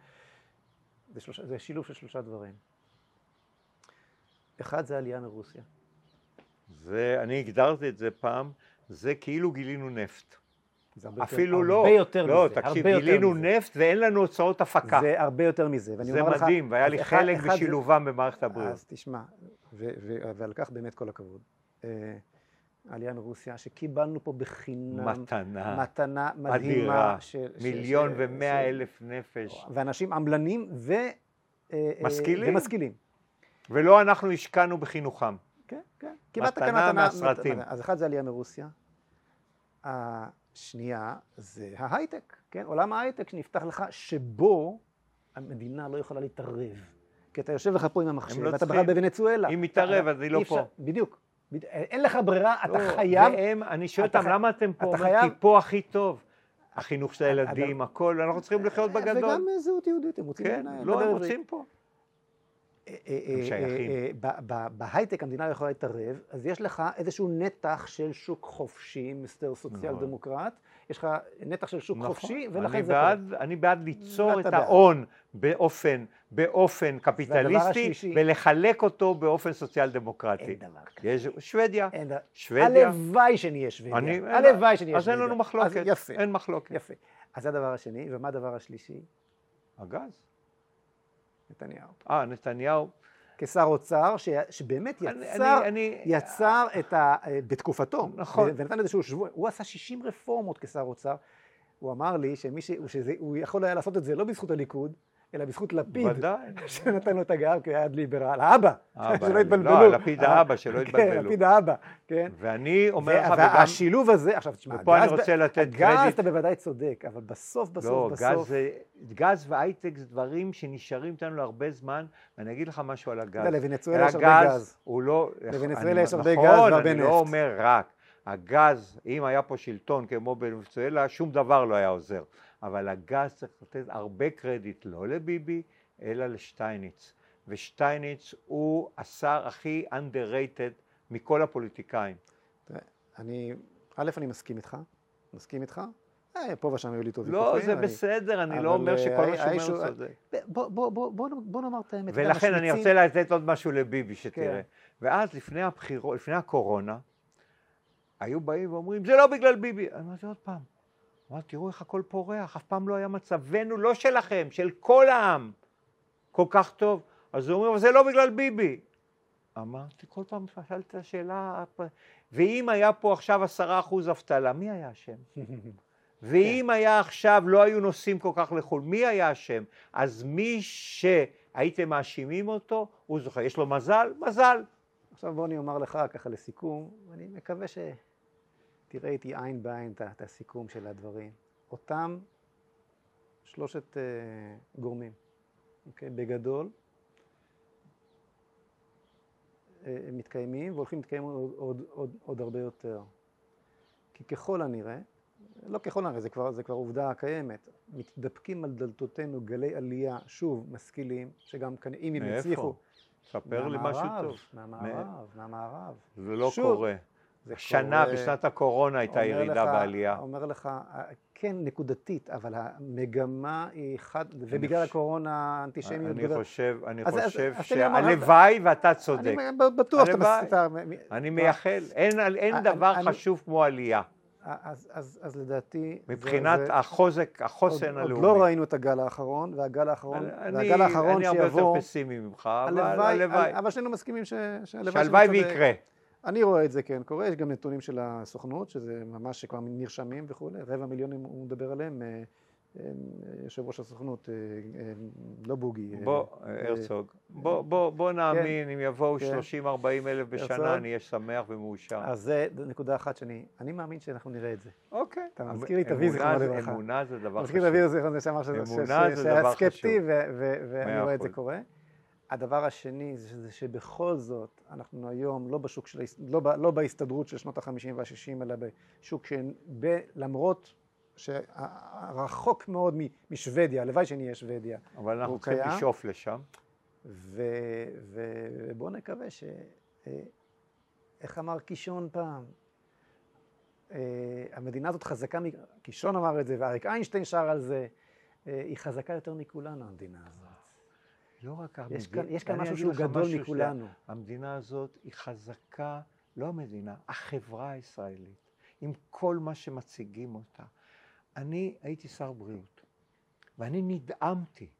זה, שלושה, זה שילוב של שלושה דברים. אחד זה עלייה מרוסיה.
זה, אני הגדרתי את זה פעם, זה כאילו גילינו נפט.
זה הרבה
אפילו
יותר,
לא,
הרבה יותר
לא,
מזה,
תקשיב, גילינו נפט ואין לנו הוצאות הפקה.
זה הרבה יותר מזה.
זה מדהים, לך, והיה לי אחד, חלק אחד בשילובם זה... במערכת הבריאות.
אז תשמע, ו- ו- ועל כך באמת כל הכבוד. אה, עלייה מרוסיה, שקיבלנו פה בחינם.
מתנה.
מתנה מדהימה.
אדירה. של, מיליון ומאה אלף נפש.
ואנשים עמלנים ו...
אה, משכילים.
ומשכילים.
ולא אנחנו השקענו בחינוכם.
כן, כן.
מתנה מהסרטים.
אז אחד זה עלייה מרוסיה. השנייה זה ההייטק, כן? עולם ההייטק שנפתח לך, שבו המדינה לא יכולה להתערב. כי אתה יושב לך פה עם המחשב,
לא
ואתה בכלל בוונצואלה.
אם מתערב, אז היא לא פה.
בדיוק. אין לך ברירה, אתה לא, חייב...
והם, אני שואל אותם, למה אתם פה? כי פה הכי טוב. החינוך של הילדים, הכל, אנחנו צריכים לחיות בגדול.
וגם זהות יהודית, הם רוצים...
כן, לא, הם רוצים פה.
בהייטק המדינה יכולה להתערב, אז יש לך איזשהו נתח של שוק חופשי, מיסטר סוציאל נכון. דמוקרט, יש לך נתח של שוק נכון. חופשי, ולכן זה
קורה. אני בעד ליצור את ההון באופן, באופן קפיטליסטי, ולחלק אותו באופן סוציאל דמוקרטי.
אין דבר כזה.
יש שוודיה.
שוודיה. הלוואי שנהיה שוודיה. הלוואי שנהיה
שוודיה. אז אין לנו מחלוקת. יפה. אין מחלוקת.
יפה. אז זה הדבר השני, ומה הדבר השלישי?
הגז.
נתניהו.
אה, נתניהו.
כשר אוצר, ש... שבאמת יצר, אני, אני, יצר את ה... בתקופתו,
נכון,
ונתן איזשהו שבוע, הוא עשה 60 רפורמות כשר אוצר, הוא אמר לי שמי ש... שזה... הוא יכול היה לעשות את זה לא בזכות הליכוד, אלא בזכות לפיד, שנתן לו את הגב, כי הוא היה ליברל, האבא, שלא התבלבלו.
לא, לפיד האבא, שלא כן, התבלבלו.
כן, לפיד האבא, כן.
ואני אומר לך, וגם...
והשילוב הזה, עכשיו תשמע,
ופה אני רוצה לתת קרדיט.
גז אתה בוודאי צודק, אבל בסוף, בסוף,
לא,
בסוף...
גז, גז והייטק זה דברים שנשארים איתנו להרבה זמן, ואני אגיד לך משהו על הגז.
לוונצואלה יש הרבה גז.
הוא לא...
לוונצואלה יש הרבה גז והרבה נפט.
נכון, אני לא אומר רק. הגז, אם היה פה שלטון כמו בוונצואלה, שום דבר לא היה עוזר. אבל הגז צריך לתת הרבה קרדיט, לא לביבי, אלא לשטייניץ. ושטייניץ הוא השר הכי underrated מכל הפוליטיקאים.
אני, א', אני מסכים איתך, מסכים איתך. אה, פה ושם היו לי טוב
לא, זה בסדר, אני לא אומר שכל מה שהוא אומר הוא צודק.
בוא נאמר את האמת.
ולכן אני רוצה לתת עוד משהו לביבי, שתראה. כן. ואז לפני הבחירות, לפני הקורונה, היו באים ואומרים, זה לא בגלל ביבי. אני אומר, זה עוד פעם. אמרתי, תראו איך הכל פורח, אף פעם לא היה מצבנו, לא שלכם, של כל העם. כל כך טוב. אז הוא אומר, זה לא בגלל ביבי. אמרתי, כל פעם שאלתי את השאלה, ואם היה פה עכשיו עשרה אחוז אבטלה, מי היה אשם? ואם היה עכשיו, לא היו נוסעים כל כך לחו"ל, מי היה אשם? אז מי שהייתם מאשימים אותו, הוא זוכר. יש לו מזל? מזל.
עכשיו בוא אני אומר לך ככה לסיכום, אני מקווה שתראה איתי עין בעין את הסיכום של הדברים. אותם שלושת uh, גורמים. אוקיי? בגדול, אה, הם מתקיימים והולכים להתקיים עוד, עוד, עוד, עוד הרבה יותר. כי ככל הנראה, לא ככל הנראה, זה כבר, זה כבר עובדה קיימת, מתדפקים על דלתותינו גלי עלייה, שוב, משכילים, שגם אם הם יצליחו...
ספר לי משהו טוב.
מהמערב, מהמערב.
זה לא שוב, קורה. שנה, קורה, בשנת הקורונה הייתה ירידה לך, בעלייה.
אומר לך, כן, נקודתית, אבל המגמה היא חד... ובגלל הקורונה האנטישמיות...
אני חושב, אני חושב שהלוואי ואתה צודק.
אני בטוח שאתה...
אני מייחל, אין דבר חשוב כמו עלייה.
אז לדעתי...
מבחינת החוזק, החוסן הלאומי.
עוד לא ראינו את הגל האחרון, והגל האחרון, והגל האחרון שיבוא...
אני הרבה יותר פסימי ממך, אבל הלוואי.
אבל שנינו מסכימים
שהלוואי ויקרה.
אני רואה את זה, כן, קורה, יש גם נתונים של הסוכנות, שזה ממש שכבר נרשמים וכולי, רבע מיליון הוא מדבר עליהם, אה, אה, יושב ראש הסוכנות, אה, לא בוגי.
בוא, הרצוג, בוא כן. נאמין, אם יבואו 30-40 כן. אלף בשנה, אני אהיה שמח ומאושר.
אז זה נקודה אחת שאני, אני מאמין שאנחנו נראה את זה.
אוקיי.
אתה מזכיר לי את אבי זיכרונו לברכה.
אמונה זה דבר חשוב.
מזכיר לי את אבי זיכרונו לברכה, שאמר שהיה סקפטי, ואני רואה את זה קורה. הדבר השני זה שבכל זאת אנחנו היום לא בשוק של, לא, לא בהסתדרות של שנות החמישים והשישים אלא בשוק שלמרות שרחוק מאוד משוודיה, הלוואי שנהיה שוודיה.
אבל אנחנו צריכים לשאוף לשם.
ובואו נקווה ש... אה, איך אמר קישון פעם? אה, המדינה הזאת חזקה, קישון אמר את זה, ואריק איינשטיין שר על זה, אה, היא חזקה יותר מכולנו, המדינה הזאת.
לא רק
המדינה, יש כאן, יש כאן משהו שהוא גדול משהו מכולנו.
המדינה הזאת היא חזקה, לא המדינה, החברה הישראלית, עם כל מה שמציגים אותה. אני הייתי שר בריאות, ואני נדהמתי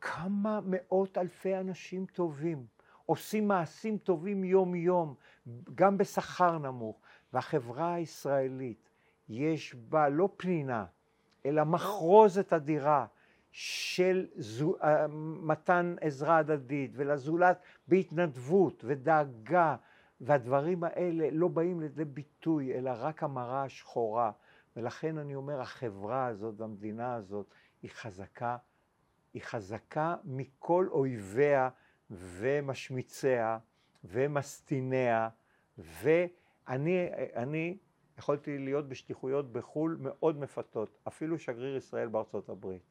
כמה מאות אלפי אנשים טובים עושים מעשים טובים יום-יום, גם בשכר נמוך, והחברה הישראלית, יש בה לא פנינה, אלא מחרוזת אדירה של זו, אה, מתן עזרה הדדית ולזולת בהתנדבות ודאגה, והדברים האלה לא באים לידי ביטוי, אלא רק המראה השחורה. ולכן אני אומר, החברה הזאת והמדינה הזאת היא חזקה, היא חזקה מכל אויביה ומשמיציה ומשטיניה, ואני יכולתי להיות בשליחויות בחו"ל מאוד מפתות, אפילו שגריר ישראל בארצות הברית.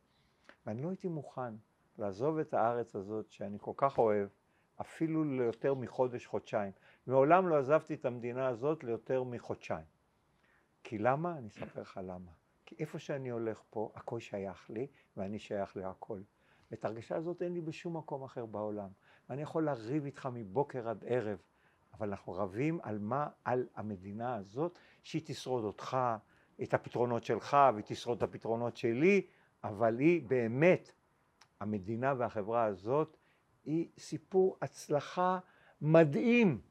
ואני לא הייתי מוכן לעזוב את הארץ הזאת שאני כל כך אוהב, אפילו ליותר מחודש, חודשיים. מעולם לא עזבתי את המדינה הזאת ליותר מחודשיים. כי למה? אני אספר לך למה. כי איפה שאני הולך פה, הכל שייך לי, ואני שייך להכל. ואת ההרגשה הזאת אין לי בשום מקום אחר בעולם. ואני יכול לריב איתך מבוקר עד ערב, אבל אנחנו רבים על מה? על המדינה הזאת, שהיא תשרוד אותך, את הפתרונות שלך, והיא תשרוד את הפתרונות שלי, אבל היא באמת, המדינה והחברה הזאת, היא סיפור הצלחה מדהים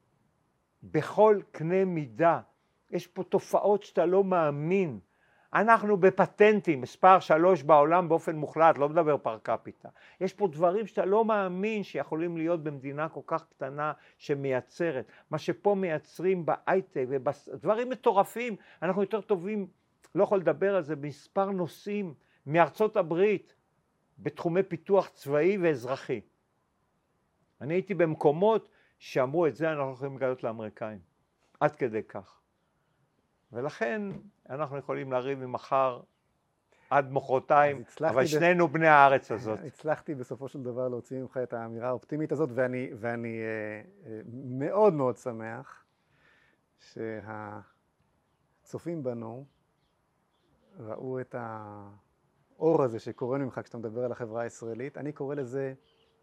בכל קנה מידה. יש פה תופעות שאתה לא מאמין. אנחנו בפטנטים, מספר שלוש בעולם באופן מוחלט, לא מדבר פר קפיטה. יש פה דברים שאתה לא מאמין שיכולים להיות במדינה כל כך קטנה שמייצרת. מה שפה מייצרים בהייטק ובדברים מטורפים, אנחנו יותר טובים, לא יכול לדבר על זה, במספר נושאים מארצות הברית בתחומי פיתוח צבאי ואזרחי. אני הייתי במקומות שאמרו את זה אנחנו יכולים לגלות לאמריקאים, עד כדי כך. ולכן אנחנו יכולים לריב ממחר עד מחרתיים, אבל שנינו ב... בני הארץ הזאת.
הצלחתי בסופו של דבר להוציא ממך את האמירה האופטימית הזאת, ואני, ואני אה, אה, מאוד מאוד שמח שהצופים בנו ראו את האור הזה שקורה ממך כשאתה מדבר על החברה הישראלית. אני קורא לזה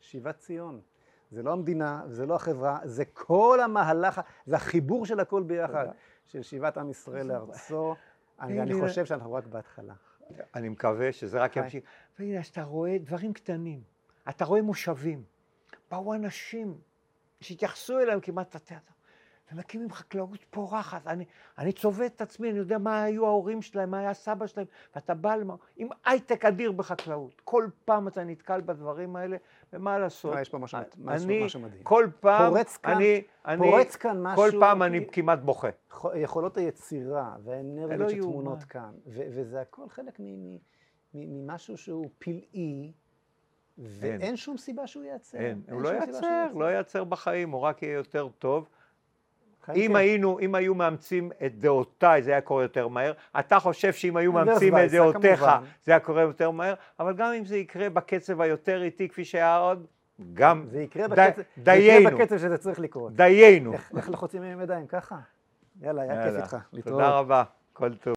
שיבת ציון. זה לא המדינה, זה לא החברה, זה כל המהלך, זה החיבור של הכל ביחד. של שיבת עם ישראל לארצו. אני, אני חושב שאנחנו רק בהתחלה.
אני מקווה שזה רק ימשיך. והנה, אז אתה רואה דברים קטנים. אתה רואה מושבים. באו אנשים שהתייחסו אליהם כמעט ומקימים חקלאות פורחת. אני, אני צובט את עצמי, אני יודע מה היו ההורים שלהם, מה היה סבא שלהם, ואתה בא למה, עם הייטק אדיר בחקלאות. כל פעם אתה נתקל בדברים האלה, ומה לעשות?
אה, יש פה משהו, אני, משהו מדהים.
כל פעם, פורץ כאן, אני, אני,
פורץ כאן משהו,
כל פעם אני כמעט בוכה.
יכולות היצירה והאנרגיות שטמונות כאן, וזה הכל חלק ממשהו שהוא פלאי. ואין שום סיבה שהוא ייעצר.
אין, הוא לא ייעצר, לא ייעצר בחיים, הוא רק יהיה יותר טוב. אם כן. היינו, אם היו מאמצים את דעותיי זה היה קורה יותר מהר, אתה חושב שאם היו מאמצים את דעותיך זה היה קורה יותר מהר, אבל גם אם זה יקרה בקצב היותר איטי כפי שהיה עוד, גם
זה יקרה בקצב, דיינו, זה יקרה בקצב שזה צריך לקרות.
דיינו.
איך לחוצים עם ידיים ככה? יאללה, היה כיף איתך.
תודה רבה, כל טוב.